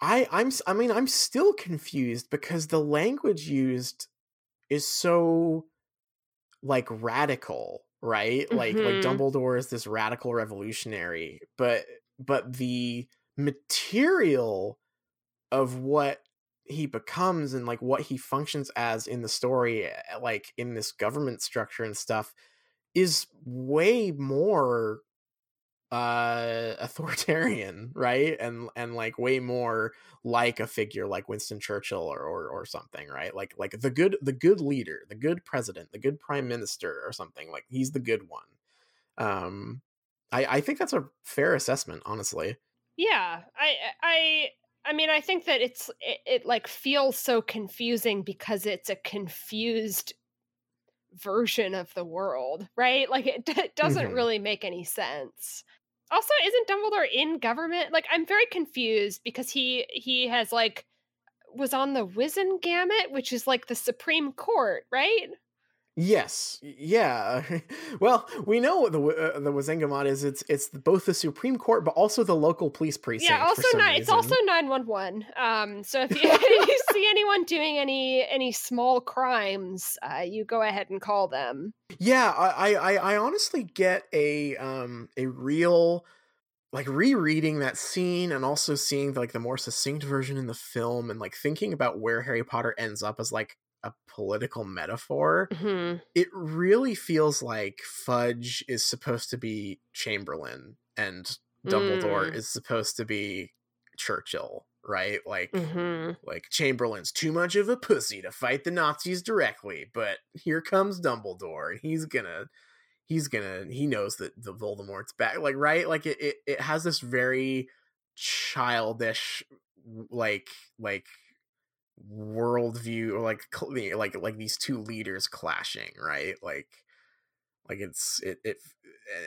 I I'm i mean I'm still confused because the language used is so like radical, right? Like like Mhm. Dumbledore is this radical revolutionary, but but the material of what he becomes and like what he functions as in the story eh, like in this government structure and stuff is way more uh [laughs] authoritarian right? And and like way more like a figure like Winston Churchill or, or or something right? Like like the good the good leader the good president the good prime minister or something like he's the good one. Um I I think that's a fair assessment honestly. Yeah i i i mean i think that it's it, it like feels so confusing because it's a confused version of the world right? Like it, d- doesn't Mhm. really make any sense also isn't dumbledore in government like i'm very confused because he he has like was on the Wizengamot, which is like the Supreme Court, right? Yes, yeah. [laughs] well, we know what the uh, the Wizengamot is. It's it's both the Supreme Court, but also the local police precinct. yeah. Also, ni- it's reason. also nine one one. Um, so if you, [laughs] if you see anyone doing any any small crimes, uh, you go ahead and call them. yeah. I, I I- I honestly get a um a real like rereading that scene and also seeing like the more succinct version in the film and like thinking about where Harry Potter ends up as like a political metaphor. Mm-hmm. It really feels like Fudge is supposed to be Chamberlain and Dumbledore Mm. is supposed to be Churchill, right? Like Mm-hmm. like Chamberlain's too much of a pussy to fight the Nazis directly, but here comes Dumbledore and he's gonna he's gonna he knows that the Voldemort's back. Like right? Like it it, it has this very childish like like worldview or like like like these two leaders clashing, right? Like like it's it it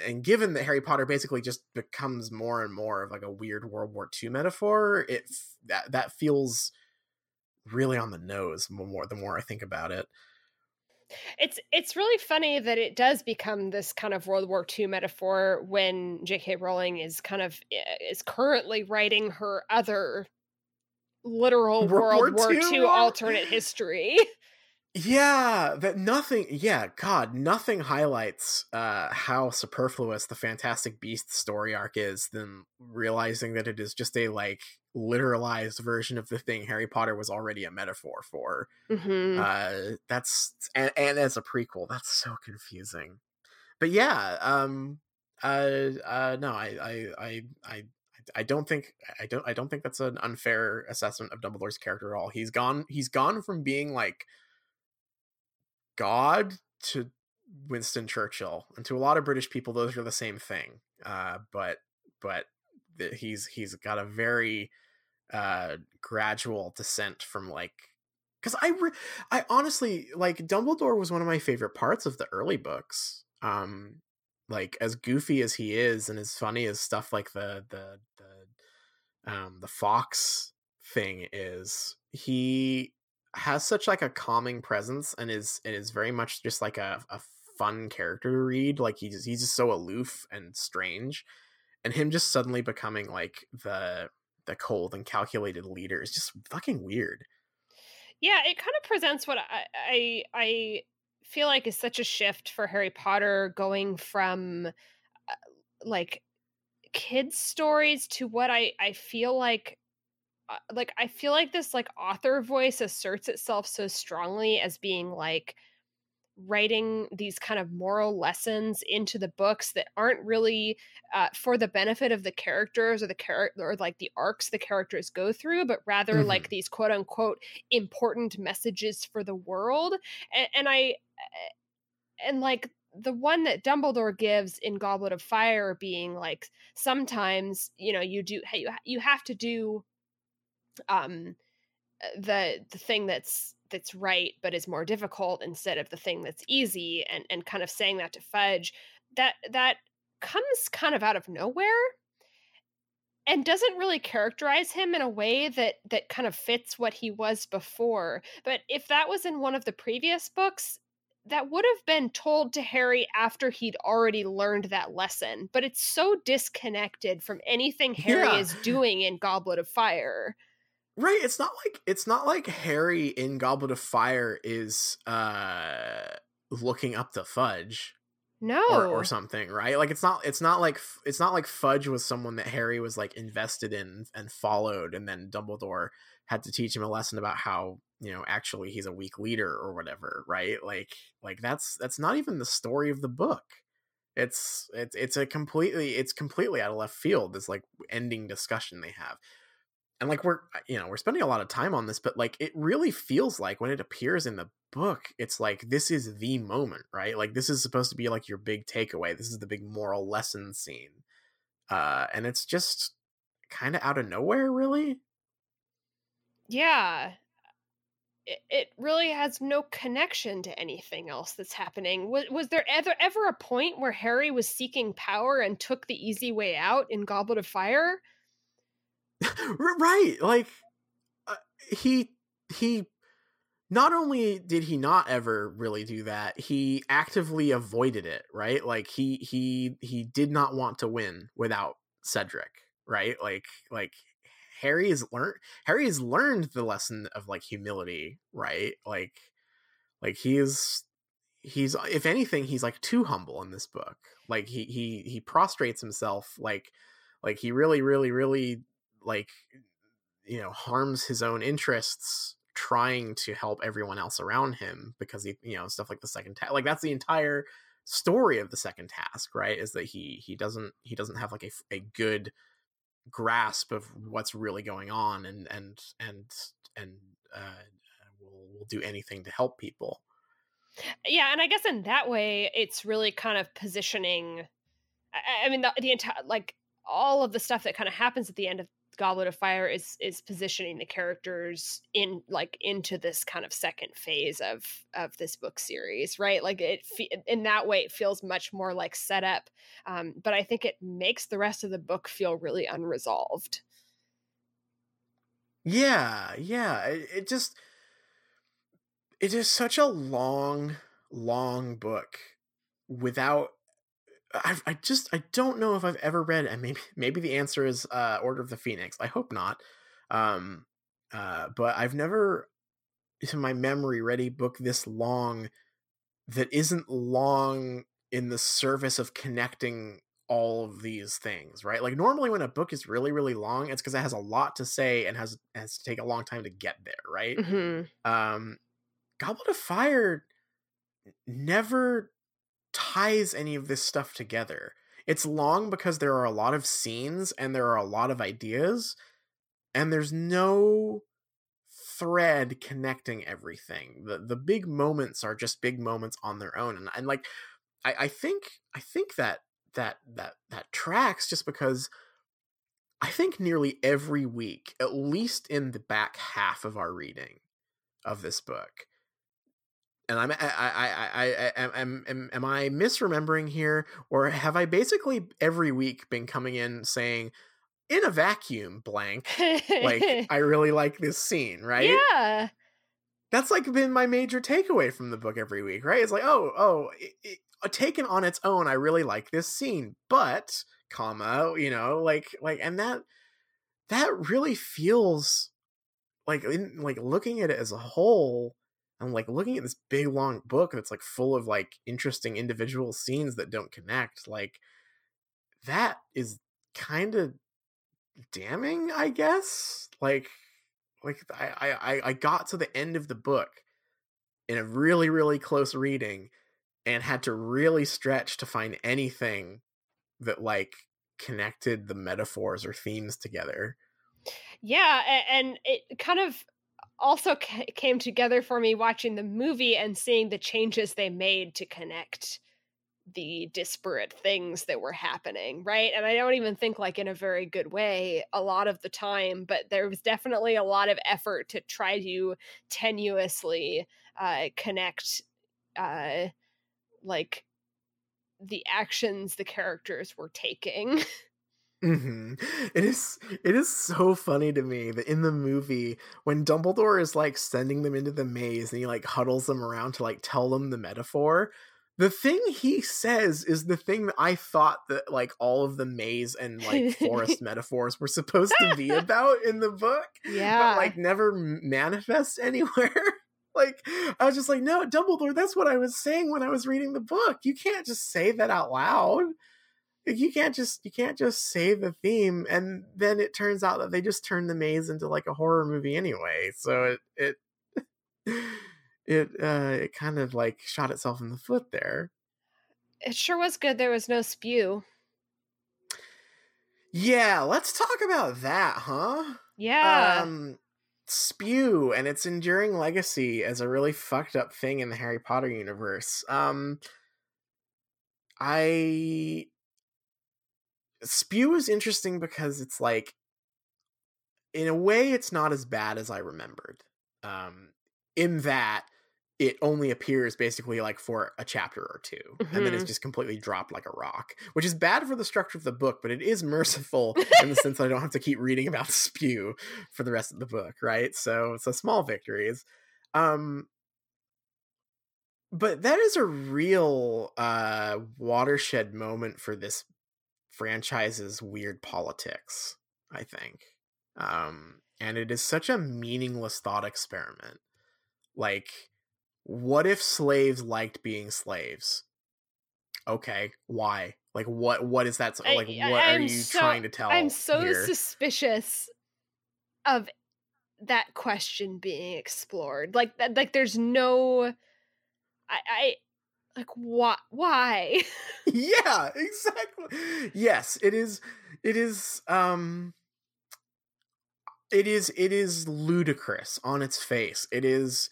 and given that Harry Potter basically just becomes more and more of like a weird World War II metaphor, it that that feels really on the nose the more the more I think about it. It's it's really funny that it does become this kind of World War II metaphor when J.K. Rowling is kind of eh, is currently writing her other literal World World, War War II II alternate history. [laughs] Yeah, that nothing. Yeah, God, nothing highlights uh, how superfluous the Fantastic Beasts story arc is than realizing that it is just a like literalized version of the thing Harry Potter was already a metaphor for. mm-hmm. uh that's and, and as a prequel that's so confusing but yeah um uh uh no i i i i, I don't think I don't I don't think that's an unfair assessment of Dumbledore's character at all. He's gone he's gone from being like God to Winston Churchill, and to a lot of British people, those are the same thing. Uh, but but the, he's he's got a very uh, gradual descent from like because I re- I honestly like Dumbledore was one of my favorite parts of the early books. Um, like as goofy as he is and as funny as stuff like the the um the Fawkes thing is he has such like a calming presence and is and is very much just like a, a fun character to read like he's he's just so aloof and strange and him just suddenly becoming like the the cold and calculated leader is just fucking weird. Yeah it kind of presents what i i, I feel like is such a shift for Harry Potter going from uh, like kids stories to what I I feel like uh, like I feel like this like author voice asserts itself so strongly as being like writing these kind of moral lessons into the books that aren't really uh, for the benefit of the characters or the character or like the arcs the characters go through but rather mm-hmm. like these quote unquote important messages for the world and, and i and like the one that Dumbledore gives in Goblet of Fire being like sometimes you know you do you you have to do um the the thing that's that's right but is more difficult instead of the thing that's easy and and kind of saying that to Fudge that that comes kind of out of nowhere and doesn't really characterize him in a way that that kind of fits what he was before. But if that was in one of the previous books that would have been told to Harry after he'd already learned that lesson, but it's so disconnected from anything Harry yeah. is doing in Goblet of Fire. Right, it's not like it's not like Harry in Goblet of Fire is uh looking up the Fudge. No. Or, or something, right? Like it's not it's not like it's not like Fudge was someone that Harry was like invested in and followed and then Dumbledore had to teach him a lesson about how you know actually he's a weak leader or whatever right? Like like that's that's not even the story of the book. It's it's it's a completely it's completely out of left field this like ending discussion they have. And like we're you know we're spending a lot of time on this but like it really feels like when it appears in the book it's like this is the moment right? Like this is supposed to be like your big takeaway. This is the big moral lesson scene. Uh and it's just kind of out of nowhere really? Yeah it, really has no connection to anything else that's happening. Was, was there ever ever a point where Harry was seeking power and took the easy way out in Goblet of Fire? [laughs] right, like uh, he he not only did he not ever really do that, he actively avoided it, right? Like he he he did not want to win without Cedric, right? Like like Harry has learned Harry has learned the lesson of like humility, right? Like like he's he's if anything he's like too humble in this book. Like he he he prostrates himself like like he really really really like you know harms his own interests trying to help everyone else around him because he you know stuff like the second task like that's the entire story of the second task right is that he he doesn't he doesn't have like a, a good grasp of what's really going on and and and and uh, will will do anything to help people. Yeah, and I guess in that way, it's really kind of positioning. I, I mean, the, the entire like all of the stuff that kind of happens at the end of Goblet of Fire is is positioning the characters in like into this kind of second phase of of this book series, right? Like it in that way it feels much more like setup, um, but I think it makes the rest of the book feel really unresolved. Yeah, yeah, it, it just it is such a long, long book without I, I just I don't know if I've ever read, and maybe [laughs] maybe the answer is uh, Order of the Phoenix. I hope not. Um, uh, but I've never, to my memory, read a book this long that isn't long in the service of connecting all of these things, right? Like normally when a book is really really long, it's because it has a lot to say and has has to take a long time to get there, right? Mm-hmm. Um, Goblet of Fire never ties any of this stuff together. It's long because there are a lot of scenes and there are a lot of ideas, and there's no thread connecting everything. The the big moments are just big moments on their own. And, and like I, I think I think that that that that tracks just because I think nearly every week, at least in the back half of our reading of this book, and I'm I I I, I am, am am I misremembering here, or have I basically every week been coming in saying, in a vacuum, blank, like [laughs] I really like this scene, right? Yeah. That's like been my major takeaway from the book every week, right? It's like, oh, oh, it, it, taken on its own, I really like this scene, but comma you know like like and that that really feels like in like looking at it as a whole and like looking at this big long book that's like full of like interesting individual scenes that don't connect like that is kind of damning i guess like like I, I i got to the end of the book in a really really close reading and had to really stretch to find anything that like connected the metaphors or themes together. Yeah, and it kind of also came together for me watching the movie and seeing the changes they made to connect the disparate things that were happening, right? And I don't even think like in a very good way a lot of the time, but there was definitely a lot of effort to try to tenuously uh, connect uh, like the actions the characters were taking. [laughs] Mm-hmm. It is it is so funny to me that in the movie when Dumbledore is like sending them into the maze and he like huddles them around to like tell them the metaphor, the thing he says is the thing that I thought that like all of the maze and like forest [laughs] metaphors were supposed to be [laughs] about in the book. Yeah. But like never manifest anywhere. [laughs] like I was just like, no, Dumbledore, that's what I was saying when I was reading the book. You can't just say that out loud. You can't just you can't just save a theme and then it turns out that they just turned the maze into like a horror movie anyway. So it it [laughs] it uh it kind of like shot itself in the foot there. It sure was good there was no spew. Yeah, let's talk about that, huh? Yeah. Um spew and its enduring legacy as a really fucked up thing in the Harry Potter universe. Um I spew is interesting because it's like in a way it's not as bad as I remembered. Um in that it only appears basically like for a chapter or 2 mm-hmm. and then it's mm-hmm. just completely dropped like a rock which is bad for the structure of the book but it is merciful in the sense that i don't have to keep reading about [laughs] spew for the rest of the book right so it's a small victories um but that is a real uh watershed moment for this franchise's weird politics i think um and it is such a meaningless thought experiment like what if slaves liked being slaves? Okay, why? Like what what is that like I, what I'm are you so, trying to tell? I'm so here? suspicious of that question being explored. Like that like there's no I I like what why? [laughs] yeah, exactly. Yes, it is it is um it is it is ludicrous on its face. It is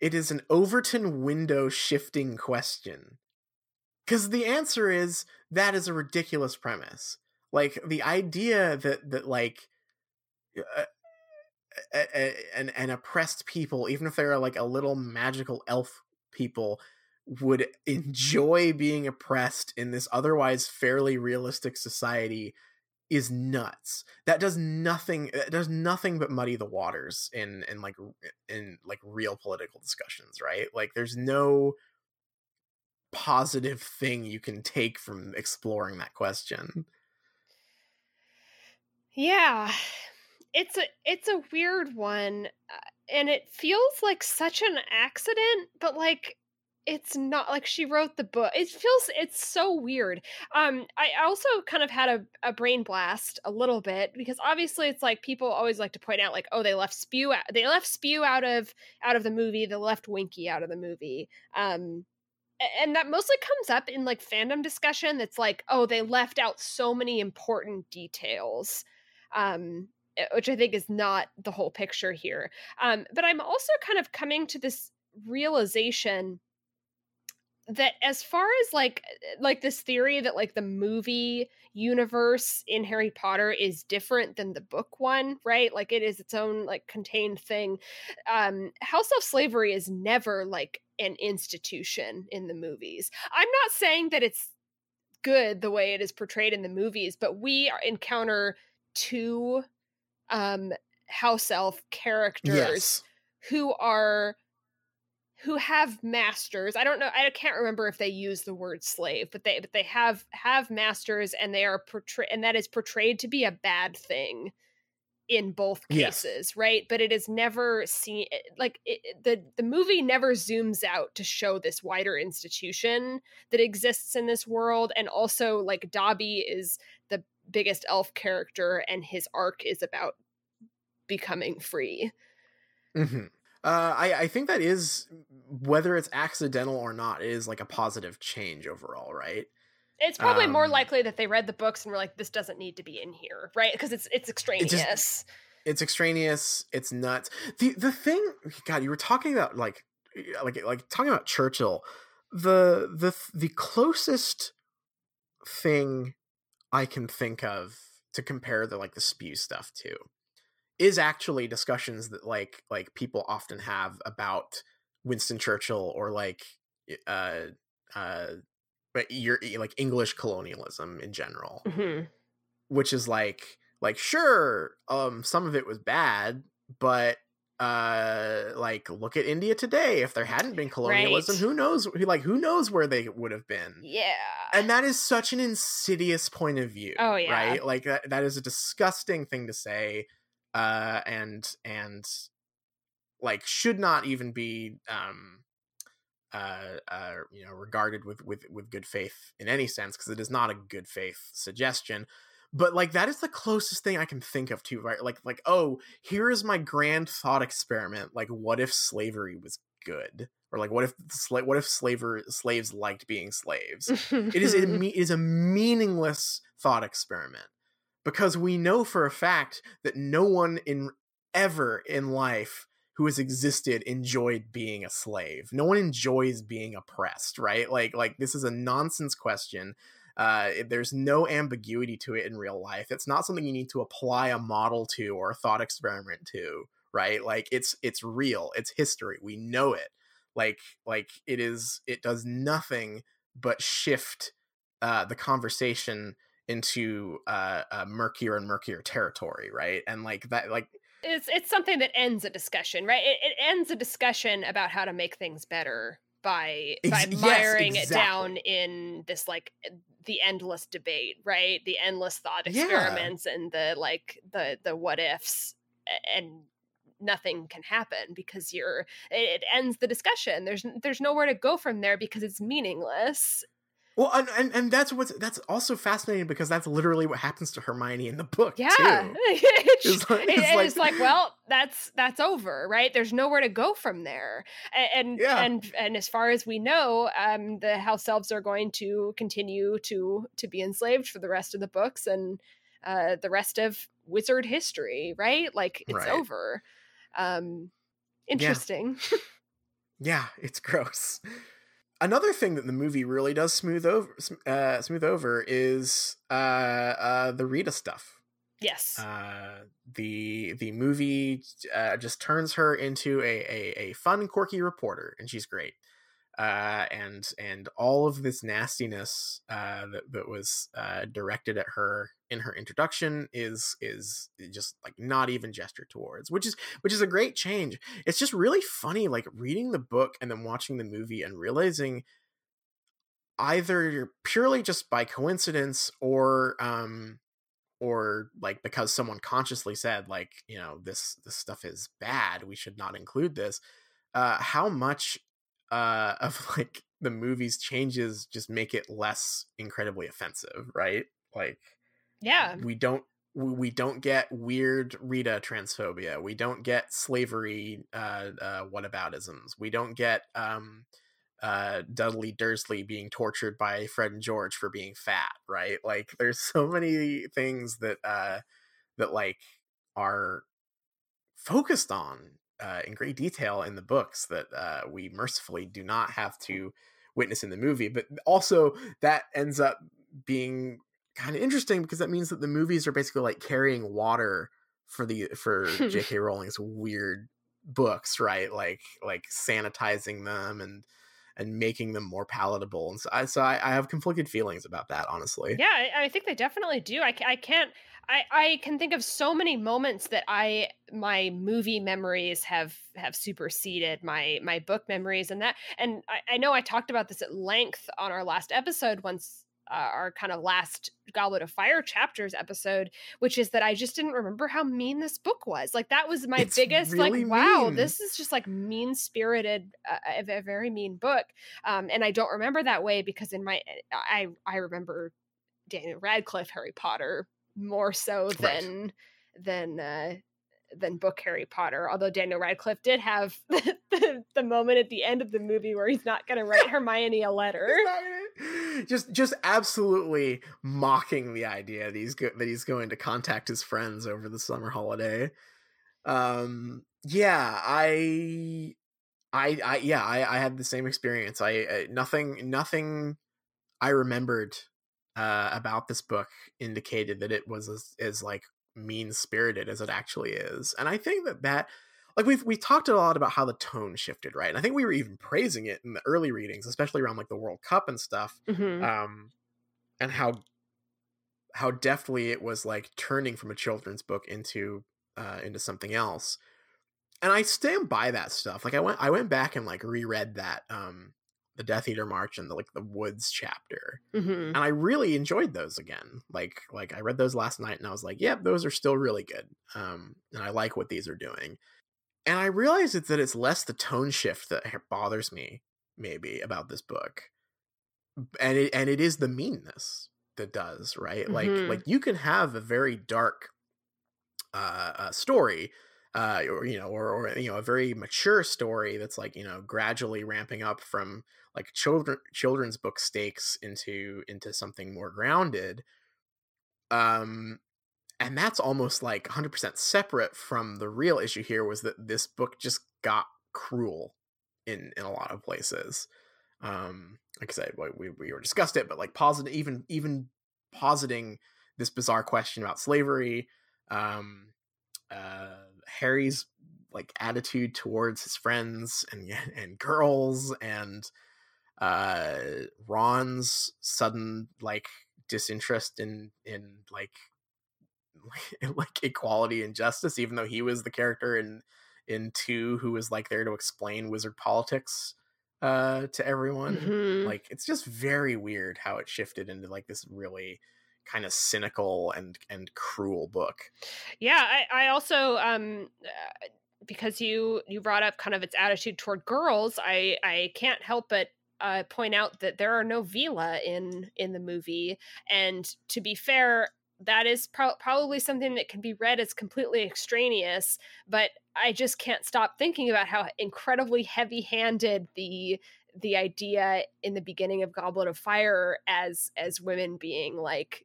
it is an Overton window shifting question. Because the answer is that is a ridiculous premise. Like the idea that that like uh, an an oppressed people, even if they're like a little magical elf people, would enjoy being oppressed in this otherwise fairly realistic society is nuts. That does nothing. It does nothing but muddy the waters in in like in like real political discussions, right? Like there's no positive thing you can take from exploring that question. Yeah. It's a it's a weird one uh, and it feels like such an accident, but like it's not like she wrote the book. It feels it's so weird. Um i also kind of had a, a brain blast a little bit because obviously it's like people always like to point out like oh they left spew out they left spew out of out of the movie they left winky out of the movie. Um and that mostly comes up in like fandom discussion that's like oh they left out so many important details um eh, which i think is not the whole picture here. Um but i'm also kind of coming to this realization that as far as like eh, like this theory that like the movie universe in Harry Potter is different than the book one, right? Like it is its own like contained thing. Um House of Slavery is never like an institution in the movies. I'm not saying that it's good the way it is portrayed in the movies, but we encounter two um house elf characters Yes. who are who have masters. I don't know. I can't remember if they use the word slave, but they but they have have masters, and they are portrayed, and that is portrayed to be a bad thing in both cases, right? But it is never seen like it, the the movie never zooms out to show this wider institution that exists in this world, and also like Dobby is the biggest elf character, and his arc is about becoming free. hmm Uh, I I think that is whether it's accidental or not it is like a positive change overall, right? It's probably more Um, likely that they read the books and were like, "This doesn't need to be in here," right? Because it's it's extraneous. It's extraneous. It's nuts. the The thing, God, you were talking about like like like talking about Churchill. The the the closest thing I can think of to compare the like the spew stuff to is actually discussions that like like people often have about Winston Churchill or like uh uh but your like English colonialism in general Mhm. which is like like sure um some of it was bad but uh like look at India today if there hadn't been colonialism Right. who knows who like who knows where they would have been Yeah. and that is such an insidious point of view Oh, yeah. right like that, that is a disgusting thing to say uh and and like should not even be um uh, uh you know regarded with with with good faith in any sense because it is not a good faith suggestion but like that is the closest thing i can think of to right like like oh here is my grand thought experiment like what if slavery was good? or like what if sla- what if slaver slaves liked being slaves? It is a, [laughs] it is a meaningless thought experiment because we know for a fact that no one in ever in life who has existed enjoyed being a slave. No one enjoys being oppressed, right? Like like this is a nonsense question. Uh, there's no ambiguity to it in real life. It's not something you need to apply a model to or a thought experiment to, right? Like it's it's real. It's history. We know it. Like like it is. It does nothing but shift uh, the conversation into uh, uh, murkier and murkier territory, right? And like that, like it's it's something that ends a discussion, right? It, it ends a discussion about how to make things better by by yes, miring it down in this like the endless debate, right? The endless thought Yeah. experiments and the like the the what ifs and nothing can happen because you're it, it ends the discussion there's there's nowhere to go from there because it's meaningless well, and, and and that's what's that's also fascinating because that's literally what happens to Hermione in the book. yeah too. [laughs] it's, It's like- it's and like- it's like well that's that's over right there's nowhere to go from there A- and Yeah. and and as far as we know um the house elves are going to continue to to be enslaved for the rest of the books and uh the rest of wizard history right like it's Right. over um interesting [laughs] Yeah, it's gross. Another thing that the movie really does smooth over, uh, smooth over is uh, uh, the Rita stuff. yes Uh, the the movie uh, just turns her into a, a, a fun, quirky reporter, and she's great. Uh, and and all of this nastiness uh, that that was uh, directed at her in her introduction is is just like not even gestured towards, which is which is a great change. It's just really funny, like reading the book and then watching the movie and realizing either purely just by coincidence or um or like because someone consciously said like you know this this stuff is bad we should not include this uh how much uh [laughs] of like the movie's changes just make it less incredibly offensive right like yeah we don't we don't get weird Rita transphobia. We don't get slavery uh, uh, whataboutisms. We don't get um, uh, Dudley Dursley being tortured by Fred and George for being fat, right? Like there's [laughs] so many things that uh, that like are focused on uh, in great detail in the books that uh, we mercifully do not have to witness in the movie. But also that ends up being kind of interesting because that means that the movies are basically like carrying water for the for [laughs] J.K. Rowling's weird books, right? Like like sanitizing them and and making them more palatable. And so I so I, I have conflicted feelings about that, honestly. Yeah, I, I think they definitely do. I, I can't. I, I can think of so many moments that I my movie memories have have superseded my my book memories and that and I, I know I talked about this at length on our last episode once uh, our kind of last Goblet of Fire chapters episode, which is that I just didn't remember how mean this book was. Like that was my It's biggest really like, wow, mean. this is just like mean spirited, uh, a, a very mean book. Um, and I don't remember that way because in my I I remember Daniel Radcliffe Harry Potter more so Right. than than uh, than book Harry Potter. Although Daniel Radcliffe did have [laughs] the, the, the moment at the end of the movie where he's not going to write Hermione a [laughs] letter. He's not gonna- just just absolutely mocking the idea that he's go- that he's going to contact his friends over the summer holiday. Um yeah, I I I yeah, I I had the same experience. I uh, nothing nothing I remembered uh about this book indicated that it was as, as like mean spirited as it actually is. And I think that that like we've we talked a lot about how the tone shifted, right? And I think we were even praising it in the early readings, especially around like the World Cup and stuff. Mhm. Um and how how deftly it was like turning from a children's book into uh into something else. And I stand by that stuff. Like I went I went back and like reread that um the Death Eater March and the like the Woods chapter Mhm. and I really enjoyed those again. Like like I read those last night and I was like, yep, those are still really good. Um, and I like what these are doing. And I realized it's that it's less the tone shift that bothers me maybe about this book, and it and it is the meanness that does right. Mhm. Like like you can have a very dark uh, uh story. Uh, or you know, or, or you know, a very mature story that's like you know gradually ramping up from like children children's book stakes into into something more grounded um and that's almost like 100% separate from the real issue here was that this book just got cruel in in a lot of places um like i said we, we, we were discussed it but like positive even even positing this bizarre question about slavery um uh harry's like attitude towards his friends and and girls and uh ron's sudden like disinterest in in like [laughs] like equality and justice even though he was the character in in two who was like there to explain wizard politics uh to everyone Mhm. like it's just very weird how it shifted into like this really kind of cynical and and cruel book Yeah, I, I also um uh, because you you brought up kind of its attitude toward girls, I I can't help but uh, point out that there are no Veela in in the movie, and to be fair, that is pro- probably something that can be read as completely extraneous. But I just can't stop thinking about how incredibly heavy-handed the the idea in the beginning of Goblet of Fire as as women being like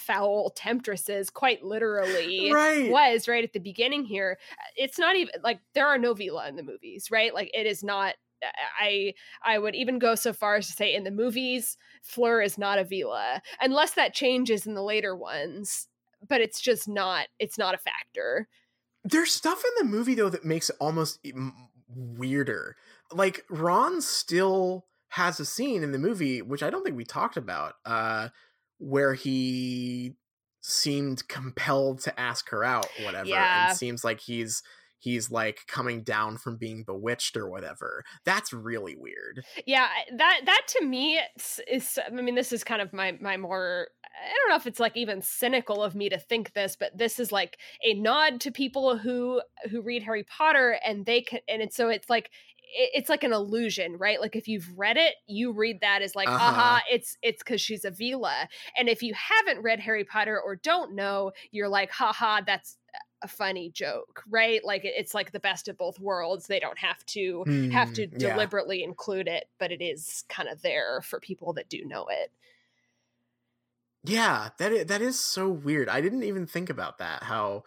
foul temptresses quite literally right. was right at the beginning here. It's not even like there are no veela in the movies right? Like it is not i i would even go so far as to say in the movies fleur is not a veela unless that changes in the later ones but it's just not it's not a factor. There's stuff in the movie though that makes it almost weirder. Like Ron still has a scene in the movie which I don't think we talked about, uh, where he seemed compelled to ask her out, whatever, Yeah. and seems like he's he's like coming down from being bewitched or whatever. That's really weird. yeah that that to me is, is i mean this is kind of my my more i don't know if it's like even cynical of me to think this but this is like a nod to people who who read harry potter and they can and it's so it's like it's like an illusion right like if you've read it you read that as like Uh-huh. aha it's it's because she's a veela and if you haven't read harry potter or don't know you're like haha that's a funny joke, right? Like it's like the best of both worlds. They don't have to mm, have to yeah. deliberately include it, but it is kind of there for people that do know it. Yeah, that is, that is so weird. I didn't even think about that. How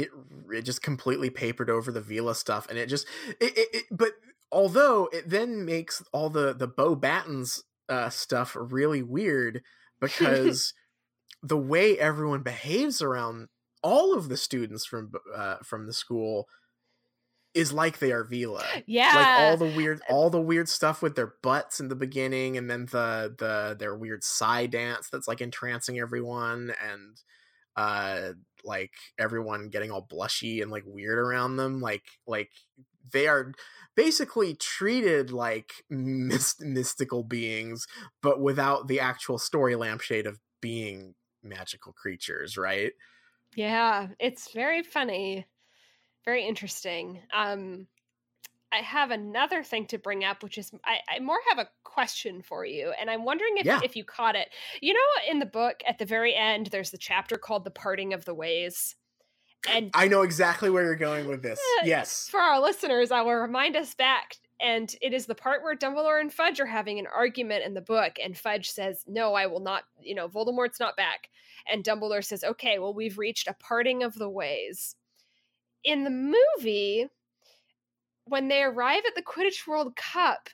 it it just completely papered over the Veela stuff, and it just it, it, it but although it then makes all the the Beauxbatons uh, stuff really weird [laughs] because the way everyone behaves around all of the students from uh, from the school is like they are Veela. Yeah. Like all the weird all the weird stuff with their butts in the beginning and then the the their weird side dance that's like entrancing everyone and uh like everyone getting all blushy and like weird around them like like they are basically treated like [laughs] myst- mystical beings but without the actual story lampshade of being magical creatures right? Yeah it's very funny very interesting um I have another thing to bring up, which is I, I, more have a question for you, and I'm wondering if yeah. if you caught it. You know, in the book at the very end, there's the chapter called "The Parting of the Ways," and I know exactly where you're going with this. Uh, yes, for our listeners, I will remind us back, and it is the part where Dumbledore and Fudge are having an argument in the book, and Fudge says, "No, I will not. You know, Voldemort's not back," and Dumbledore says, "Okay, well, we've reached a parting of the ways." In the movie when they arrive at the Quidditch World Cup,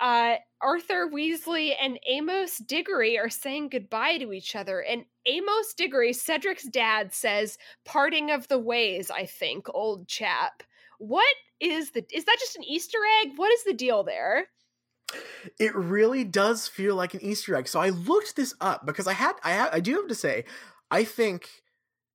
uh, Arthur Weasley and Amos Diggory are saying goodbye to each other. And Amos Diggory, Cedric's dad, says, parting of the ways, I think, old chap. What is the is that just an Easter egg? What is the deal there? It really does feel like an Easter egg. So I looked this up because I had I had, I do have to say, I think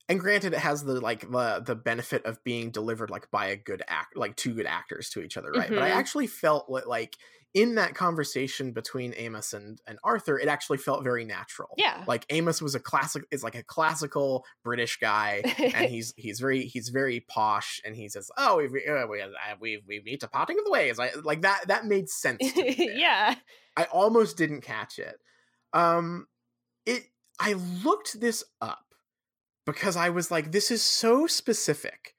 and granted it has the like the the benefit of being delivered like by a good act like two good actors to each other right? Mm-hmm. but i mm-hmm. actually felt like in that conversation between amos and and arthur it actually felt very natural. Yeah. Like amos was a classic is like a classical british guy and [laughs] he's he's very he's very posh and he says oh we uh, we, uh, we we meet a parting of the ways. I, like that that made sense [laughs] yeah. I almost didn't catch it. Um it i looked this up because I was like, this is so specific.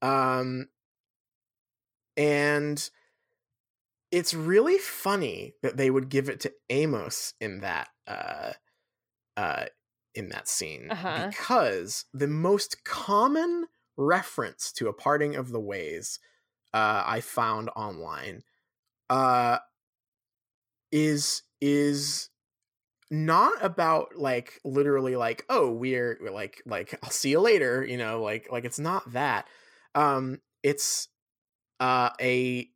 Um, and it's really funny that they would give it to Amos in that uh, uh, in that scene uh-huh. because the most common reference to a parting of the ways uh, I found online uh, is is not about like literally like oh we're, we're like like I'll see you later, you know, like like it's not that. Um it's uh a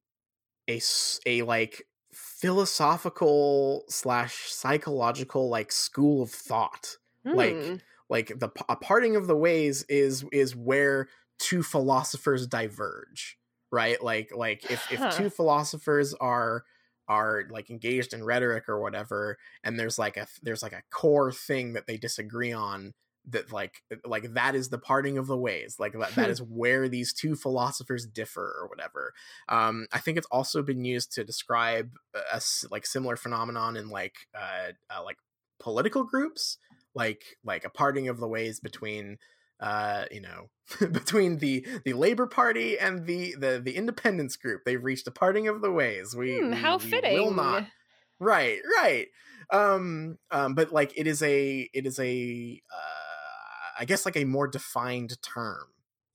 a a like philosophical slash psychological like school of thought. Like hmm. like the a parting of the ways is is where two philosophers diverge, right? Like like if if two philosophers are are like engaged in rhetoric or whatever and there's like a there's like a core thing that they disagree on that like uh, like that is the parting of the ways like that, that is where these two philosophers differ or whatever. Um i think it's also been used to describe a, a like similar phenomenon in like uh, uh like political groups like like a parting of the ways between uh, you know, [laughs] between the the Labor Party and the the the Independence group, they've reached a parting of the ways. We, hmm, we how we fitting. Will not. Right, right. Um, um, but like it is a it is a uh, I guess like a more defined term.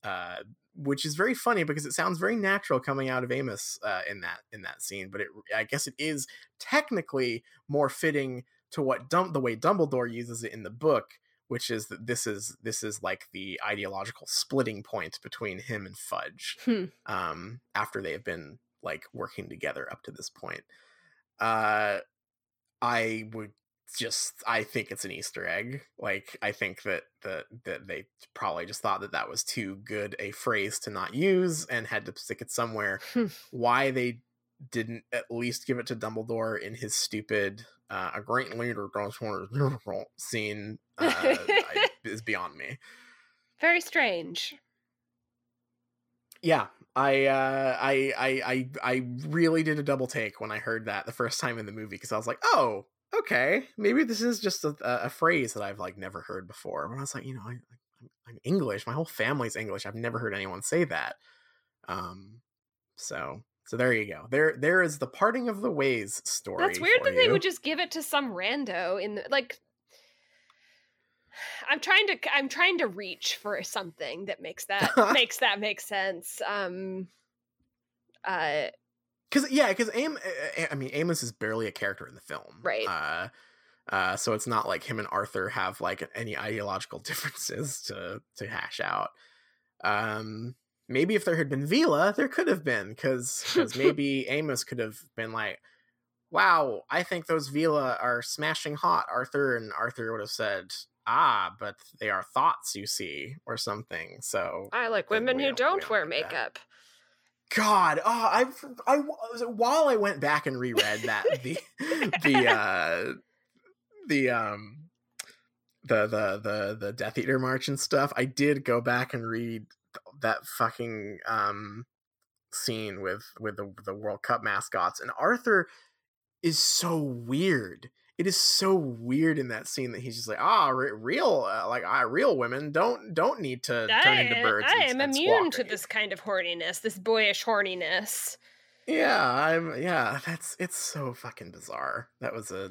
Uh, which is very funny because it sounds very natural coming out of Amos uh, in that in that scene, but it I guess it is technically more fitting to what Dum- the way Dumbledore uses it in the book, which is that this is this is like the ideological splitting point between him and Fudge hmm. um, after they have been like working together up to this point. Uh, I would just I think it's an Easter egg. Like I think that that that they probably just thought that that was too good a phrase to not use and had to stick it somewhere. Hmm. Why they didn't at least give it to Dumbledore in his stupid uh, a great leader [laughs] scene uh, I, [laughs] is beyond me. Very strange. Yeah, I, uh, I, I, I, I really did a double take when I heard that the first time in the movie because I was like, oh, okay, maybe this is just a, a, phrase that I've like never heard before. But I was like, you know, I, I'm English. My whole family's English. I've never heard anyone say that. Um, so so there you go. There there is the parting of the ways story. That's weird that you. they would just give it to some rando in the like. I'm trying to I'm trying to reach for something that makes that [laughs] makes that make sense. Um, uh, because yeah, because Am, eh, eh, I mean, Amos is barely a character in the film, right? Uh, uh, so it's not like him and Arthur have like any ideological [laughs] differences to to hash out. Um, maybe if there had been Veela, there could have been because because [laughs] maybe Amos could have been like, "Wow, I think those Veela are smashing hot." Arthur and Arthur would have said, "Ah, but they are thoughts, you see, or something." So I like women who don't, don't wear makeup. That. God, oh, I, I, while I went back and reread that the [laughs] the uh the um the the the the Death Eater March and stuff, I did go back and read that fucking um scene with with the the World Cup mascots, and Arthur is so weird. It is so weird in that scene that he's just like, ah, real, uh, like, ah, real women don't don't need to I, turn into birds. I am immune to this kind of horniness, this boyish horniness. Yeah, I'm. Yeah, that's it's so fucking bizarre. That was a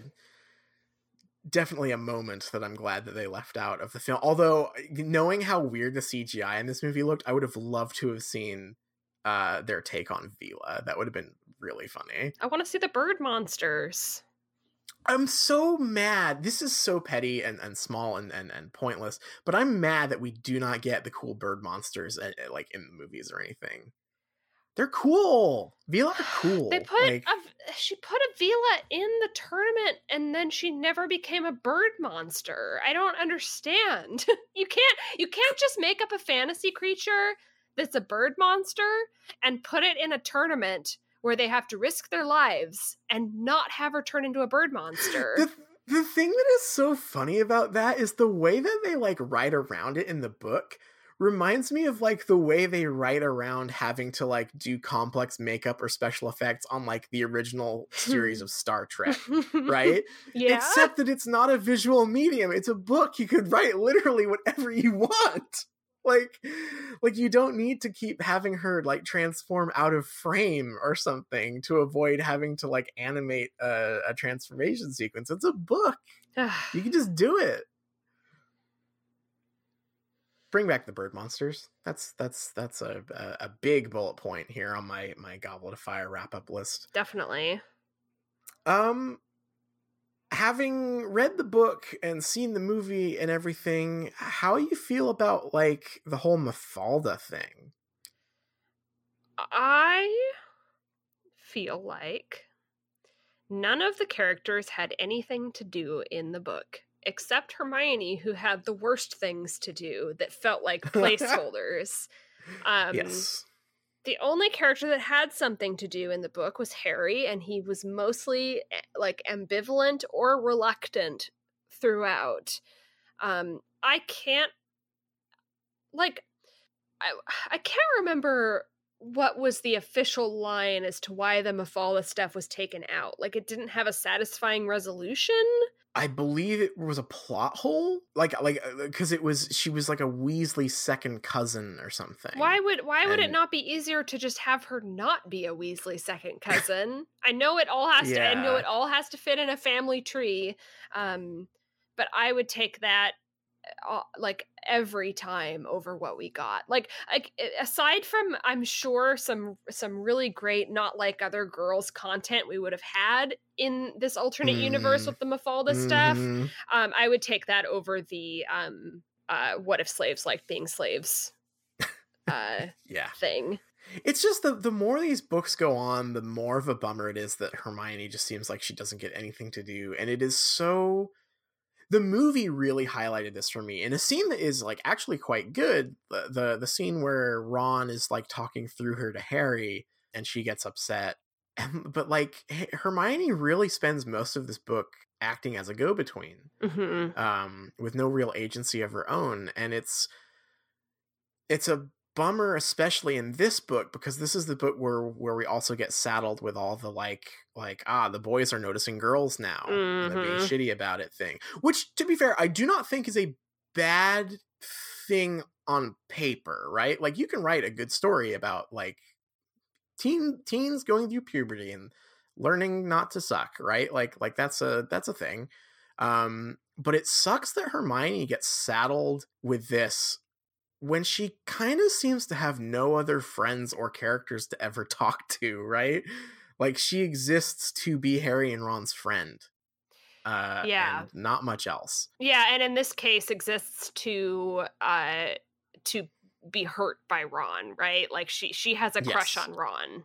definitely a moment that I'm glad that they left out of the film. Although knowing how weird the CGI in this movie looked, I would have loved to have seen uh their take on Veela. That would have been really funny. I want to see the bird monsters. I'm so mad. This is so petty and, and small and, and, and pointless, but I'm mad that we do not get the cool bird monsters uh, like in the movies or anything. They're cool. Veela are cool. They put like, a she put a Veela in the tournament and then she never became a bird monster. I don't understand. [laughs] you can't you can't just make up a fantasy creature that's a bird monster and put it in a tournament where they have to risk their lives and not have her turn into a bird monster. The, the thing that is so funny about that is the way that they like write around it in the book reminds me of like the way they write around having to like do complex makeup or special effects on like the original series of Star Trek, [laughs] right? Yeah. Except that it's not a visual medium, it's a book. You could write literally whatever you want. Like like you don't need to keep having her like transform out of frame or something to avoid having to like animate a, a transformation sequence. It's a book. you can just [sighs] do it bring back the bird monsters. That's that's that's a, a, a big bullet point here on my my Goblet of Fire wrap up list. Definitely. Um, having read the book and seen the movie and everything, how you feel about like the whole Mafalda thing? I feel like none of the characters had anything to do in the book except Hermione, who had the worst things to do that felt like [laughs] placeholders. um, yes. The only character that had something to do in the book was Harry, and he was mostly eh, like ambivalent or reluctant throughout. Um, I can't, like, I, I can't remember what was the official line as to why the Mafalda stuff was taken out. Like, it didn't have a satisfying resolution. I believe it was a plot hole, like like because uh, it was she was like a Weasley second cousin or something. Why would why would it not be easier to just have her not be a Weasley second cousin? I know it all has yeah. to. I know it all has to fit in a family tree, um, but I would take that uh, like every time over what we got like like aside from i'm sure some some really great not like other girls content we would have had in this alternate mm. universe mm-hmm. with the mafalda mm-hmm. stuff um i would take that over the um uh what if slaves like being slaves uh [laughs] yeah thing it's just the the more these books go on, the more of a bummer it is that Hermione just seems like she doesn't get anything to do, and it is so the movie really highlighted this for me in a scene that is like actually quite good the, the the scene where ron is like talking through her to harry and she gets upset [laughs] and, but like hermione really spends most of this book acting as a go-between mm-hmm. um with no real agency of her own and it's it's a bummer especially in this book because this is the book where where we also get saddled with all the like like ah the boys are noticing girls now mm-hmm. and they're being shitty about it thing which to be fair i do not think is a bad thing on paper, right? Like you can write a good story about like teen teens going through puberty and learning not to suck, right? Like like that's a that's a thing. Um but it sucks that Hermione gets saddled with this when she kind of seems to have no other friends or characters to ever [laughs] talk to, right? Like she exists to be Harry and Ron's friend. Uh, Yeah. and not much else. Yeah, and in this case exists to uh to be hurt by Ron, right? Like she she has a crush Yes. on Ron.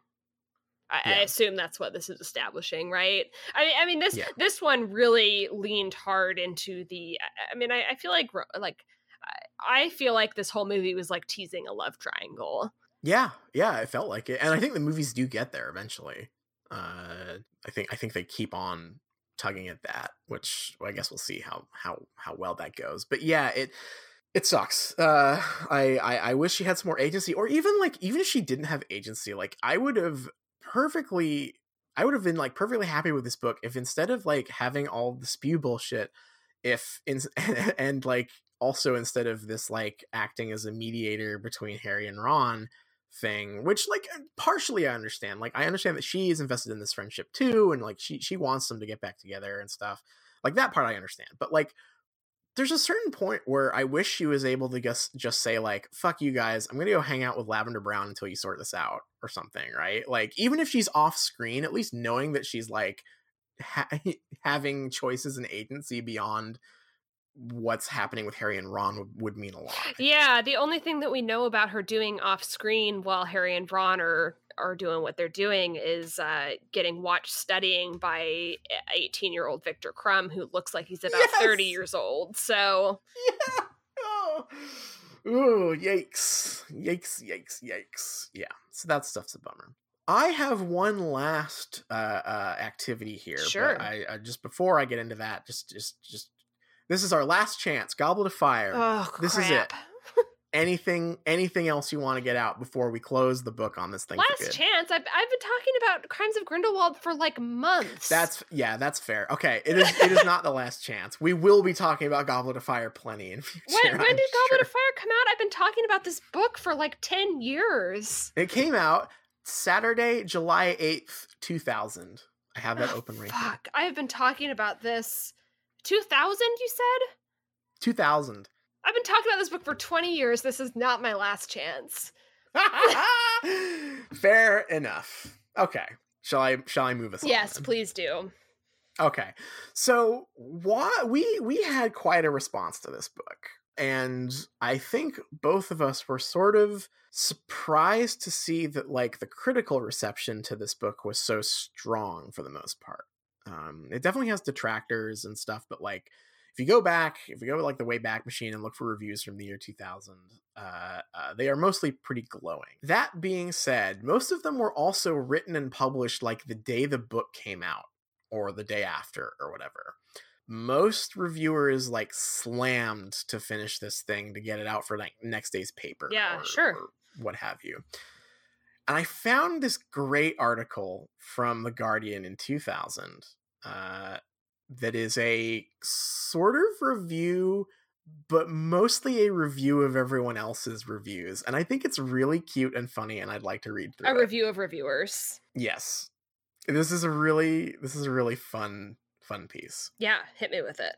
I, I assume that's what this is establishing, right? I mean, I mean this Yeah. this one really leaned hard into the. I- I mean, I, I feel like like I- feel like this whole movie was like teasing a love triangle. Yeah, yeah, it felt like it, and I think the movies do get there eventually. Uh, I think I think they keep on tugging at that, which well, I guess we'll see how how how well that goes. But yeah, it it sucks. Uh, I, I I wish she had some more agency, or even like even if she didn't have agency, like I would have perfectly. I would have been like perfectly happy with this book if instead of like having all the spew bullshit, if in [laughs] and like also instead of this like acting as a mediator between Harry and Ron thing, which like uh, partially I understand. Like I understand that she is invested in this friendship too, and like she she wants them to get back together and stuff. Like that part I understand, but like there's a certain point where I wish she was able to just just say like "fuck you guys," I'm gonna go hang out with Lavender Brown until you sort this out or something, right? Like even if she's off screen, at least knowing that she's like ha- [laughs] having choices and agency beyond what's happening with Harry and Ron would, would mean a lot. Yeah, the only thing that we know about her doing off screen while Harry and Ron are are doing what they're doing is uh, getting watched studying by 18 year old Viktor Krum, who looks like he's about 30 years old. So yeah. Oh. Ooh, yikes. Yikes, yikes, yikes. Yeah. So that stuff's a bummer. I have one last uh, uh activity here. but Sure. I, I just before I get into that, just just just this is our last chance. Goblet of Fire. oh, This is it. Anything anything else you want to get out before we close the book on this thing? Last chance. I've, I've been talking about Crimes of Grindelwald for like months. That's yeah, that's fair. Okay, it is it is not the last chance. We will be talking about Goblet of Fire plenty in [laughs] future. when, when did Goblet sure. of Fire come out? I've been talking about this book for like 10 years. It came out Saturday, July 8th, 2000. I have that Oh, open right Fuck. I have been talking about this. 2000, you said? 2000. I've been talking about this book for 20 years. This is not my last chance. [laughs] Fair enough. Okay. Shall I shall I move us on? Yes, then? please do. Okay. So why we we had quite a response to this book. And I think both of us were sort of surprised to see that like the critical reception to this book was so strong for the most part. Um, it definitely has detractors and stuff, but like if you go back, if you go to like the Wayback Machine and look for reviews from the year 2000, uh, uh, they are mostly pretty glowing. That being said, most of them were also written and published like the day the book came out or the day after or whatever. Most reviewers like slammed to finish this thing to get it out for like next day's paper. Yeah, or- sure. or what have you. And I found this great article from The Guardian in 2000 uh, that is a sort of review, but mostly a review of everyone else's reviews. And I think it's really cute and funny, and I'd like to read through A it. review of reviewers. Yes. This is a really this is a really fun fun piece. Yeah, hit me with it.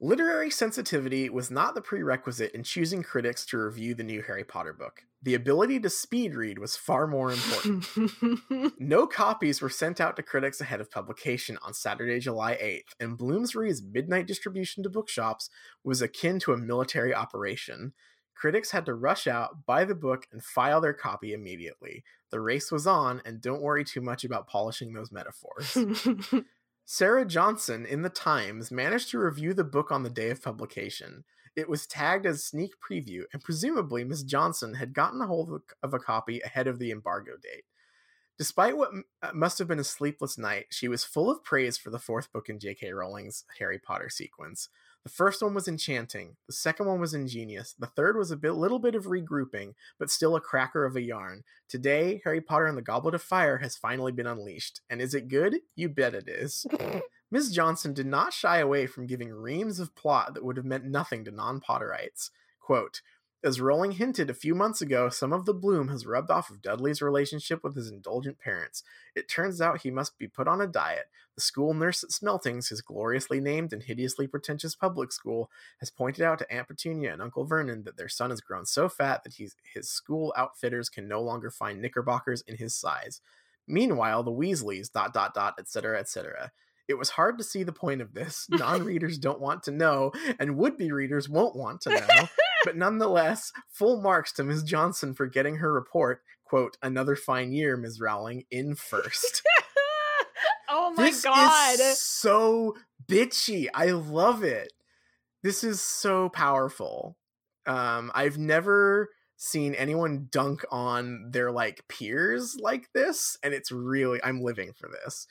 Literary sensitivity was not the prerequisite in choosing critics to review the new Harry Potter book. The ability to speed read was far more important. [laughs] No copies were sent out to critics ahead of publication on Saturday, July 8th, and Bloomsbury's midnight distribution to bookshops was akin to a military operation. Critics had to rush out, buy the book, and file their copy immediately. The race was on, and don't worry too much about polishing those metaphors. [laughs] Sarah Johnson in the Times managed to review the book on the day of publication. It was tagged as sneak preview, and presumably Miss Johnson had gotten a hold of a- copy ahead of the embargo date. Despite what uh, must have been a sleepless night, she was full of praise for the fourth book in J.K. Rowling's Harry Potter sequence. The first one was enchanting, the second one was ingenious, the third was a bit, little bit of regrouping, but still a cracker of a yarn. Today, Harry Potter and the Goblet of Fire has finally been unleashed. And is it good? You bet it is. [laughs] Ms. Johnson did not shy away from giving reams of plot that would have meant nothing to non Potterites. Quote, as Rowling hinted a few months ago, some of the bloom has rubbed off of Dudley's relationship with his indulgent parents. It turns out he must be put on a diet. The school nurse at Smeltings, his gloriously named and hideously pretentious public school, has pointed out to Aunt Petunia and Uncle Vernon that their son has grown so fat that he's, his school outfitters can no longer find knickerbockers in his size. Meanwhile, the Weasleys, dot dot dot, etc., etc. It was hard to see the point of this. [laughs] Non readers don't want to know, and would be readers won't want to [laughs] know. But nonetheless, full marks to Ms. Johnson for getting her report, quote, another fine year, Ms. Rowling, in first. [laughs] oh my this god. Is so bitchy. I love it. This is so powerful. Um, I've never seen anyone dunk on their like peers like this, and it's really I'm living for this.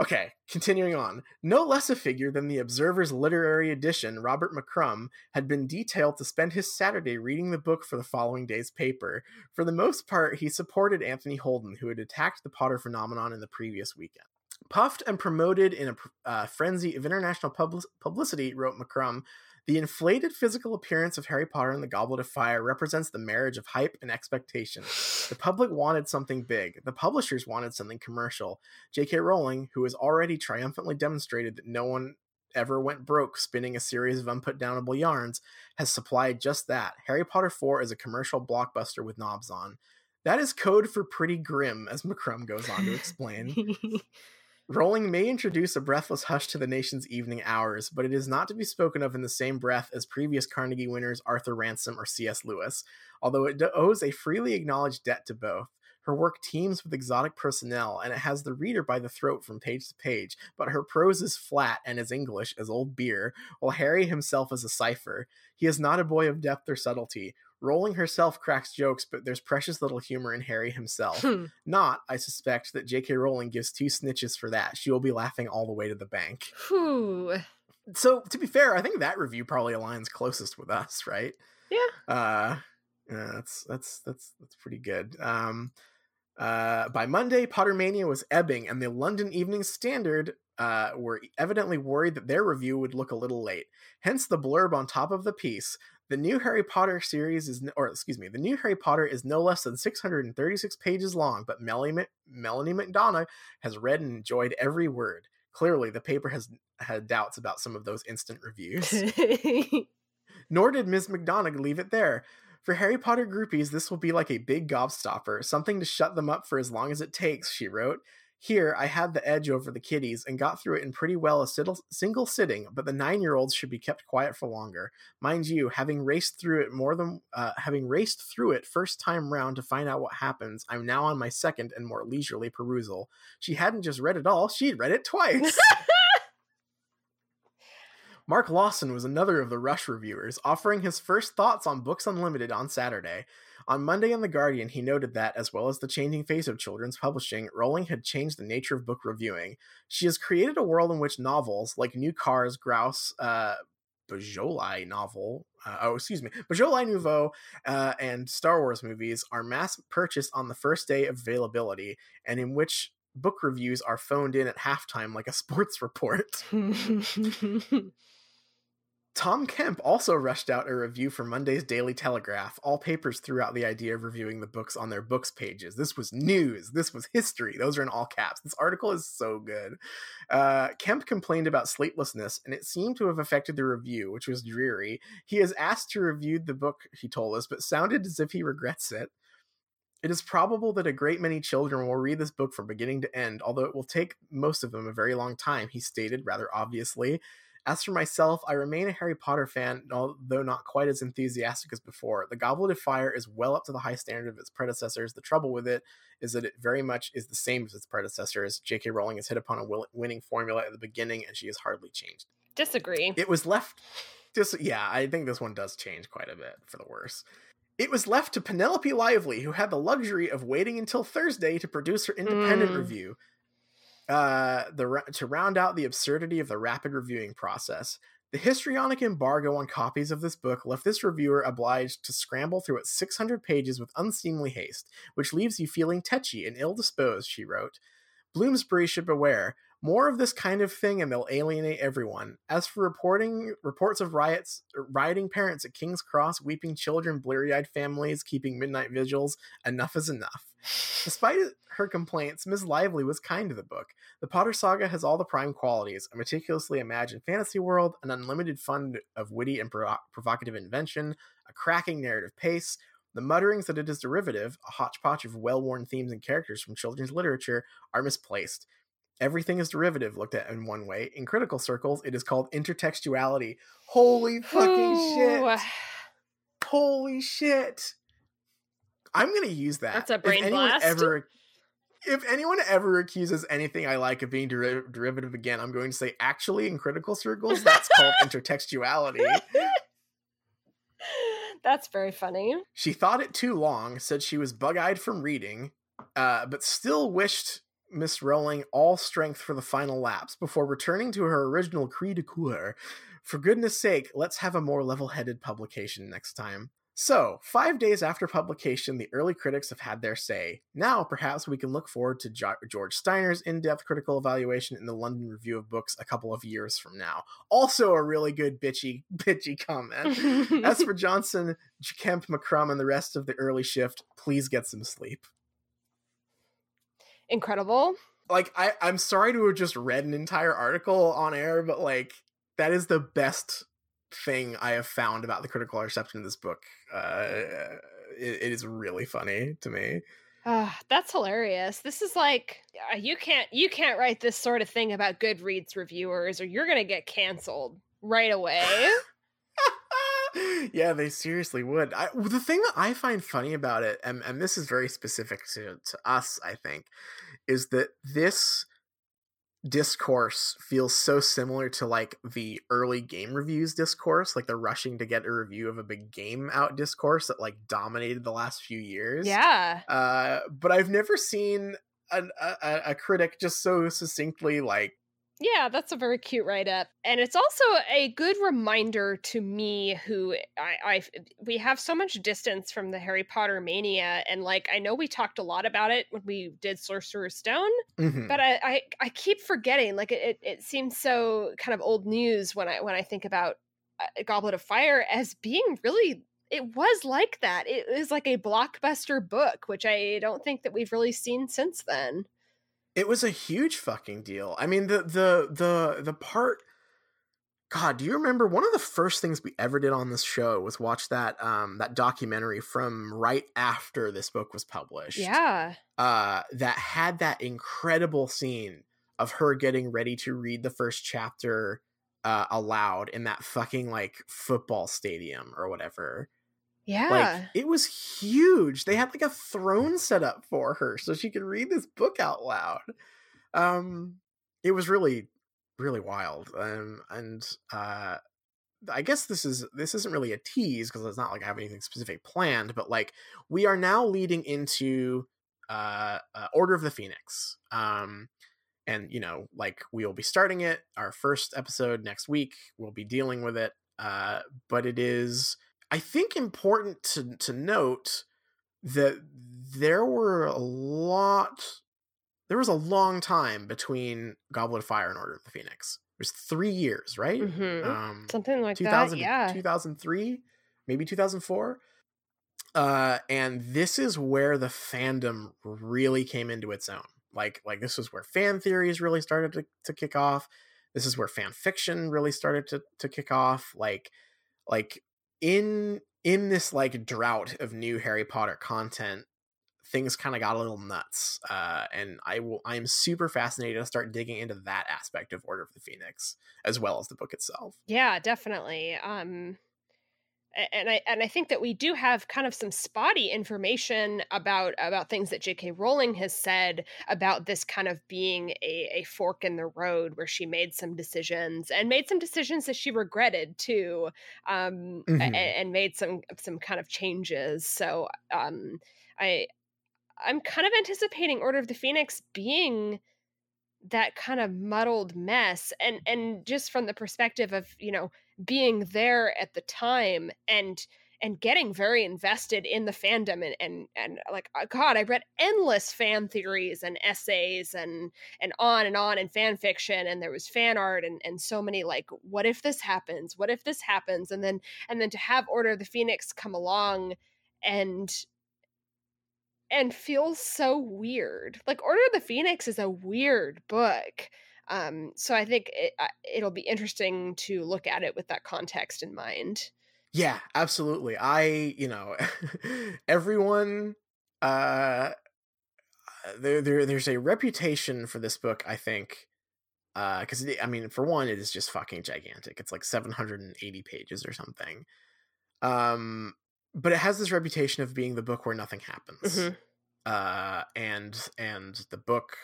Okay, continuing on. No less a figure than the Observer's literary edition, Robert McCrum, had been detailed to spend his Saturday reading the book for the following day's paper. For the most part, he supported Anthony Holden, who had attacked the Potter phenomenon in the previous weekend. Puffed and promoted in a uh, frenzy of international pub- publicity, wrote McCrum, the inflated physical appearance of Harry Potter and the Goblet of Fire represents the marriage of hype and expectation. The public wanted something big. The publishers wanted something commercial. J.K. Rowling, who has already triumphantly demonstrated that no one ever went broke spinning a series of unputdownable yarns, has supplied just that. Harry Potter 4 is a commercial blockbuster with knobs on. That is code for pretty grim, as McCrum goes on to explain. [laughs] Rowling may introduce a breathless hush to the nation's evening hours, but it is not to be spoken of in the same breath as previous Carnegie winners Arthur Ransome or C.S. Lewis, although it owes a freely acknowledged debt to both. Her work teems with exotic personnel, and it has the reader by the throat from page to page, but her prose is flat and as English as old beer, while Harry himself is a cipher. He is not a boy of depth or subtlety. Rowling herself cracks jokes, but there's precious little humor in Harry himself. Hmm. Not, I suspect, that J.K. Rowling gives two snitches for that. She will be laughing all the way to the bank. Whew. So, to be fair, I think that review probably aligns closest with us, right? Yeah. Uh, yeah, that's that's that's that's pretty good. Um, uh, by Monday, Pottermania was ebbing, and the London Evening Standard uh, were evidently worried that their review would look a little late. Hence the blurb on top of the piece. The new Harry Potter series is, or excuse me, the new Harry Potter is no less than 636 pages long, but Melanie, Melanie McDonagh has read and enjoyed every word. Clearly, the paper has had doubts about some of those instant reviews. [laughs] Nor did Ms. McDonagh leave it there. For Harry Potter groupies, this will be like a big gobstopper, something to shut them up for as long as it takes, she wrote. Here, I had the edge over the kiddies and got through it in pretty well a single sitting, but the nine-year-olds should be kept quiet for longer. Mind you, having raced through it more than uh, having raced through it first time round to find out what happens, I'm now on my second and more leisurely perusal. She hadn't just read it all; she'd read it twice. [laughs] Mark Lawson was another of the Rush reviewers, offering his first thoughts on Books Unlimited on Saturday. On Monday in The Guardian, he noted that, as well as the changing face of children's publishing, Rowling had changed the nature of book reviewing. She has created a world in which novels, like New Cars, Grouse, uh, Beaujolais novel, uh, oh, excuse me, Beaujolais Nouveau, uh, and Star Wars movies are mass purchased on the first day of availability, and in which book reviews are phoned in at halftime like a [laughs] sports report. [laughs] Tom Kemp also rushed out a review for Monday's Daily Telegraph. All papers threw out the idea of reviewing the books on their books pages. This was news. This was history. Those are in all caps. This article is so good. Uh, Kemp complained about sleeplessness, and it seemed to have affected the review, which was dreary. He has asked to review the book, he told us, but sounded as if he regrets it. It is probable that a great many children will read this book from beginning to end, although it will take most of them a very long time, he stated rather obviously. As for myself, I remain a Harry Potter fan, although not quite as enthusiastic as before. The Goblet of Fire is well up to the high standard of its predecessors. The trouble with it is that it very much is the same as its predecessors. J.K. Rowling has hit upon a winning formula at the beginning, and she has hardly changed. Disagree. It was left. [laughs] Just yeah, I think this one does change quite a bit for the worse. It was left to Penelope Lively, who had the luxury of waiting until Thursday to produce her independent Mm. review. Uh, the to round out the absurdity of the rapid reviewing process. The histrionic embargo on copies of this book left this reviewer obliged to scramble through its 600 pages with unseemly haste, which leaves you feeling tetchy and ill disposed, she wrote. Bloomsbury should beware. More of this kind of thing and they'll alienate everyone. As for reporting reports of riots, er, rioting parents at King's Cross, weeping children, bleary-eyed families, keeping midnight vigils, enough is enough. Despite her complaints, Ms. Lively was kind to the book. The Potter Saga has all the prime qualities a meticulously imagined fantasy world, an unlimited fund of witty and provocative invention, a cracking narrative pace. The mutterings that it is derivative, a hodgepodge of well worn themes and characters from children's literature, are misplaced. Everything is derivative looked at in one way. In critical circles, it is called intertextuality. Holy fucking Ooh. shit! Holy shit! I'm gonna use that. That's a brain if blast. Ever, if anyone ever accuses anything I like of being der- derivative again, I'm going to say actually in critical circles that's called [laughs] intertextuality. That's very funny. She thought it too long, said she was bug-eyed from reading, uh, but still wished Miss Rowling all strength for the final laps before returning to her original cri de coeur. For goodness sake, let's have a more level-headed publication next time. So, five days after publication, the early critics have had their say. Now, perhaps we can look forward to jo- George Steiner's in depth critical evaluation in the London Review of Books a couple of years from now. Also, a really good bitchy, [laughs] bitchy comment. As for [laughs] Johnson, Kemp, McCrum, and the rest of the early shift, please get some sleep. Incredible. Like, I, I'm sorry to have just read an entire article on air, but like, that is the best thing I have found about the critical reception of this book. Uh, it, it is really funny to me. Uh, that's hilarious. This is like uh, you can't you can't write this sort of thing about Goodreads reviewers, or you're gonna get canceled right away. [laughs] yeah, they seriously would. I, the thing that I find funny about it, and, and this is very specific to, to us, I think, is that this discourse feels so similar to like the early game reviews discourse, like the rushing to get a review of a big game out discourse that like dominated the last few years. Yeah. Uh, but I've never seen an, a, a critic just so succinctly like yeah, that's a very cute write up. And it's also a good reminder to me who I, I we have so much distance from the Harry Potter mania and like I know we talked a lot about it when we did Sorcerer's Stone, mm-hmm. but I, I, I keep forgetting like it it seems so kind of old news when I when I think about uh, Goblet of Fire as being really it was like that. It was like a blockbuster book, which I don't think that we've really seen since then. It was a huge fucking deal. I mean, the the the the part. God, do you remember one of the first things we ever did on this show was watch that um that documentary from right after this book was published. Yeah. Uh that had that incredible scene of her getting ready to read the first chapter uh aloud in that fucking like football stadium or whatever. Yeah. Like it was huge. They had like a throne set up for her so she could read this book out loud. Um it was really really wild. Um and uh I guess this is this isn't really a tease because it's not like I have anything specific planned, but like we are now leading into uh, uh Order of the Phoenix. Um and you know, like we will be starting it our first episode next week. We'll be dealing with it. Uh but it is I think important to to note that there were a lot there was a long time between Goblet of Fire and Order of the Phoenix. It was three years, right? Mm-hmm. Um, Something like that. Yeah, two thousand three, maybe two thousand four. Uh, and this is where the fandom really came into its own. Like, like this is where fan theories really started to, to kick off. This is where fan fiction really started to to kick off. Like, like in in this like drought of new Harry Potter content, things kind of got a little nuts. Uh, and I will I am super fascinated to start digging into that aspect of Order of the Phoenix as well as the book itself. Yeah, definitely. Um and I and I think that we do have kind of some spotty information about about things that J.K. Rowling has said about this kind of being a, a fork in the road where she made some decisions and made some decisions that she regretted too, um, mm-hmm. and, and, made some some kind of changes. So um, I I'm kind of anticipating Order of the Phoenix being that kind of muddled mess and and just from the perspective of you know being there at the time and and getting very invested in the fandom and and and like uh, god i read endless fan theories and essays and and on and on and fan fiction and there was fan art and and so many like what if this happens? What if this happens? And then and then to have order of the phoenix come along and and feels so weird like order of the phoenix is a weird book um, so I think it, it'll be interesting to look at it with that context in mind. Yeah, absolutely. I, you know, [laughs] everyone uh there, there there's a reputation for this book, I think. Uh cuz I mean, for one it is just fucking gigantic. It's like 780 pages or something. Um but it has this reputation of being the book where nothing happens. Mm-hmm. Uh and and the book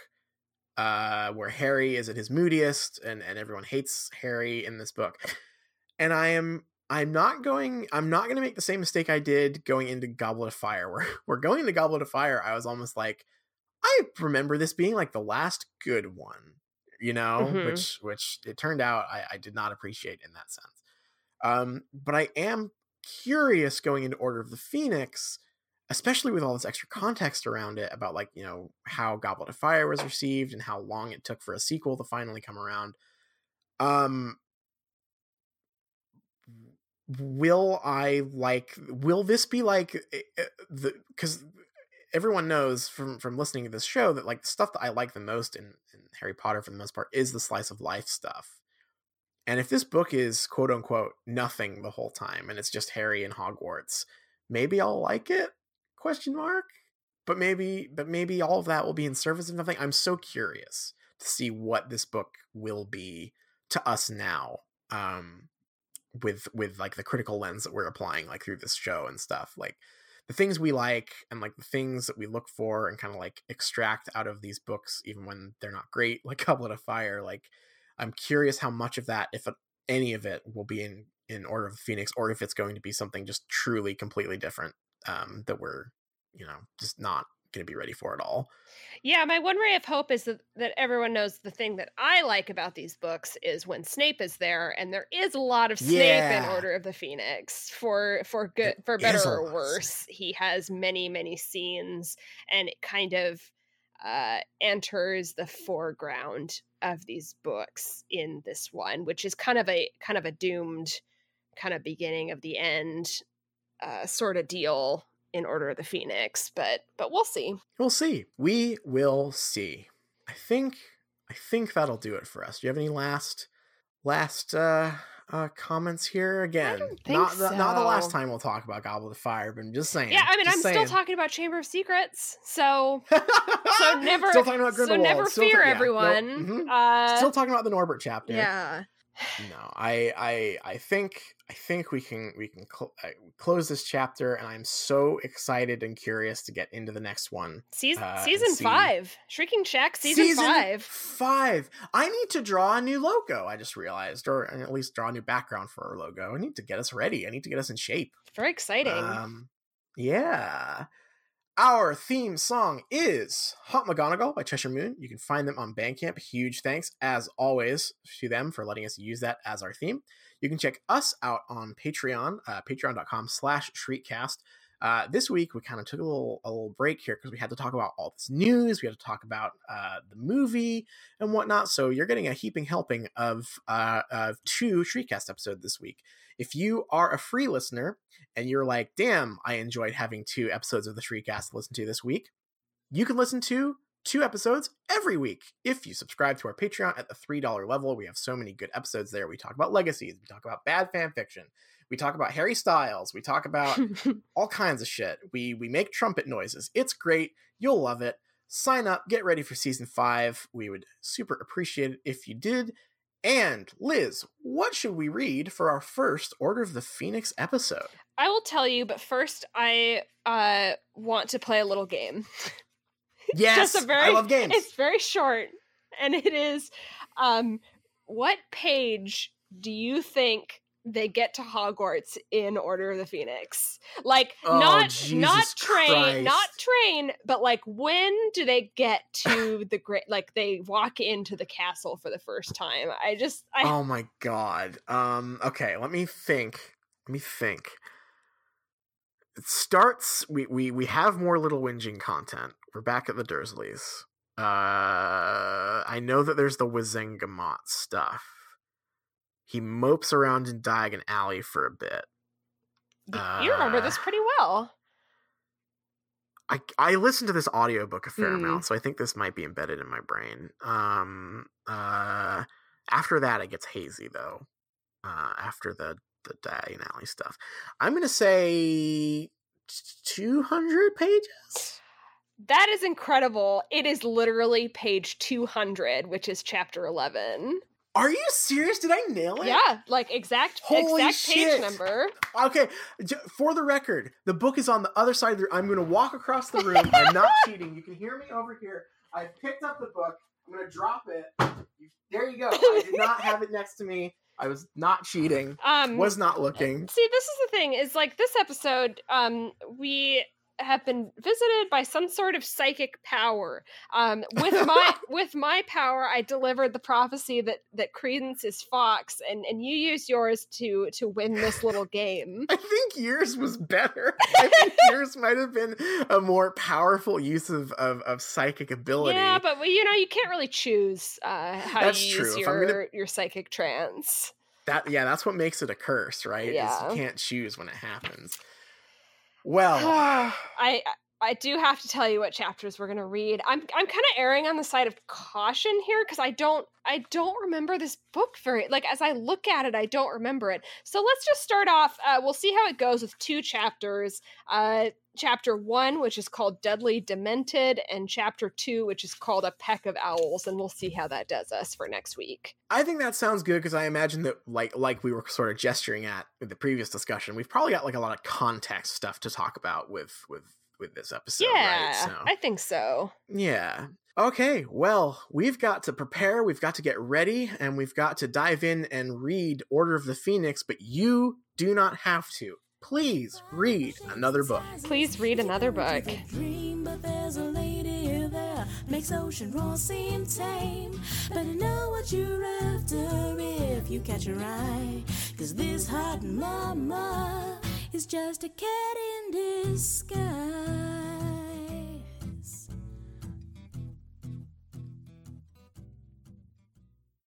uh where Harry is at his moodiest and and everyone hates Harry in this book. And I am I'm not going I'm not going to make the same mistake I did going into Goblet of Fire [laughs] where we're going into Goblet of Fire I was almost like I remember this being like the last good one you know mm-hmm. which which it turned out I, I did not appreciate in that sense um but I am curious going into Order of the Phoenix especially with all this extra context around it about like you know how Goblet of Fire was received and how long it took for a sequel to finally come around um will I like will this be like eh, eh, the cuz everyone knows from from listening to this show that like the stuff that I like the most in, in Harry Potter for the most part is the slice of life stuff. And if this book is quote unquote nothing the whole time and it's just Harry and Hogwarts, maybe I'll like it? Question mark. But maybe but maybe all of that will be in service of nothing. I'm so curious to see what this book will be to us now. Um with with like the critical lens that we're applying like through this show and stuff like the things we like and like the things that we look for and kind of like extract out of these books even when they're not great [laughs] like goblet of fire like i'm curious how much of that if any of it will be in in order of the phoenix or if it's going to be something just truly completely different um that we're you know just not going to be ready for at all. Yeah, my one ray of hope is that, that everyone knows the thing that I like about these books is when Snape is there, and there is a lot of Snape yeah. in Order of the Phoenix for for good for better or worse. He has many many scenes, and it kind of uh, enters the foreground of these books in this one, which is kind of a kind of a doomed kind of beginning of the end uh, sort of deal in Order of the Phoenix, but but we'll see. We'll see. We will see. I think I think that'll do it for us. Do you have any last last uh uh comments here again not the, so. not the last time we'll talk about goblet of fire but i'm just saying yeah i mean i'm saying. still talking about chamber of secrets so [laughs] so never still talking about Grindelwald. so never still fear ta- everyone yeah. nope. mm-hmm. uh, still talking about the norbert chapter yeah no i i i think i think we can we can cl- uh, close this chapter and i'm so excited and curious to get into the next one season uh, season five shrieking shack season, season, five. five! I need to draw a new logo i just realized or at least draw a new background for our logo. I need to get us ready i need to get us in shape. Very exciting. Um yeah our theme song is Hot McGonagall by Cheshire Moon. You can find them on Bandcamp. Huge thanks, as always, to them for letting us use that as our theme. You can check us out on Patreon, uh, patreon.com slash shriekcast. Uh, this week we kind of took a little a little break here because we had to talk about all this news. We had to talk about uh, the movie and whatnot. So you're getting a heaping helping of uh, of two Shriekcast episodes this week. If you are a free listener and you're like, damn, I enjoyed having two episodes of the Shriekcast to listen to this week, you can listen to two episodes every week if you subscribe to our Patreon at the $3 level. We have so many good episodes there. We talk about legacies, we talk about bad fan fiction, we talk about Harry Styles, we talk about [laughs] all kinds of shit. We we make trumpet noises. It's great. You'll love it. Sign up, get ready for season 5. We would super appreciate it if you did. And Liz, what should we read for our first Order of the Phoenix episode? I will tell you, but first I uh want to play a little game. [laughs] Yes, Just a very, I love games. It's very short, and it is, um, what page do you think they get to Hogwarts in Order of the Phoenix. Like oh, not Jesus not train, Christ. not train, but like when do they get to the great like they walk into the castle for the first time? I just I Oh my god. Um okay, let me think. Let me think. it starts we, we we have more little whinging content. We're back at the Dursleys. Uh I know that there's the Wizengamot stuff. He mopes around in Diagon Alley for a bit. You remember this Uh, pretty well. I I listened to this audiobook a fair Mm. amount, so I think this might be embedded in my brain. Um uh after that it gets hazy though. Uh after the the Diagon Alley stuff. I'm gonna say 200 pages. That is incredible. It is literally page 200, which is chapter 11. Are you serious? Did I nail it? Yeah, like exact Holy exact page number. Okay, for the record, the book is on the other side of the I'm going to walk across the room. I'm not [laughs] cheating. You can hear me over here. I picked up the book. I'm going to drop it. There you go. I did [laughs] not have it next to me. I was not cheating. Um Was not looking. See, this is the thing is like this episode um we have been visited by some sort of psychic power. Um with [laughs] my with my power I delivered the prophecy that that Credence is Fawkes and and you use yours to to win this little [laughs] game. I think yours was better. I think [laughs] yours might have been a more powerful use of, of, of psychic ability. Yeah, but well, you know you can't really choose uh how That's you use I'm your gonna- your psychic trance. that yeah, that's what makes it a curse, right? Is Yeah. you can't choose when it happens. Well, [sighs] I I do have to tell you what chapters we're gonna read. I'm I'm kind of erring on the side of caution here because I don't I don't remember this book very like as I look at it I don't remember it. So let's just start off. Uh, we'll see how it goes with two chapters. Uh, chapter one, which is called Dudley Demented, and chapter two, which is called A Peck of Owls, and we'll see how that does us for next week. I think that sounds good because I imagine that like like we were sort of gesturing at the previous discussion, we've probably got like a lot of context stuff to talk about with with with this episode, yeah, right? So I think so. yeah. Okay, well, we've got to prepare, we've got to get ready, and we've got to dive in and read Order of the Phoenix, but you do not have to. Please read another book. Please read another book. Dream, but there's a lady there makes ocean roar seem tame. Better know what you're after if you catch her eye. Cause this hot mama is just a cat in disguise.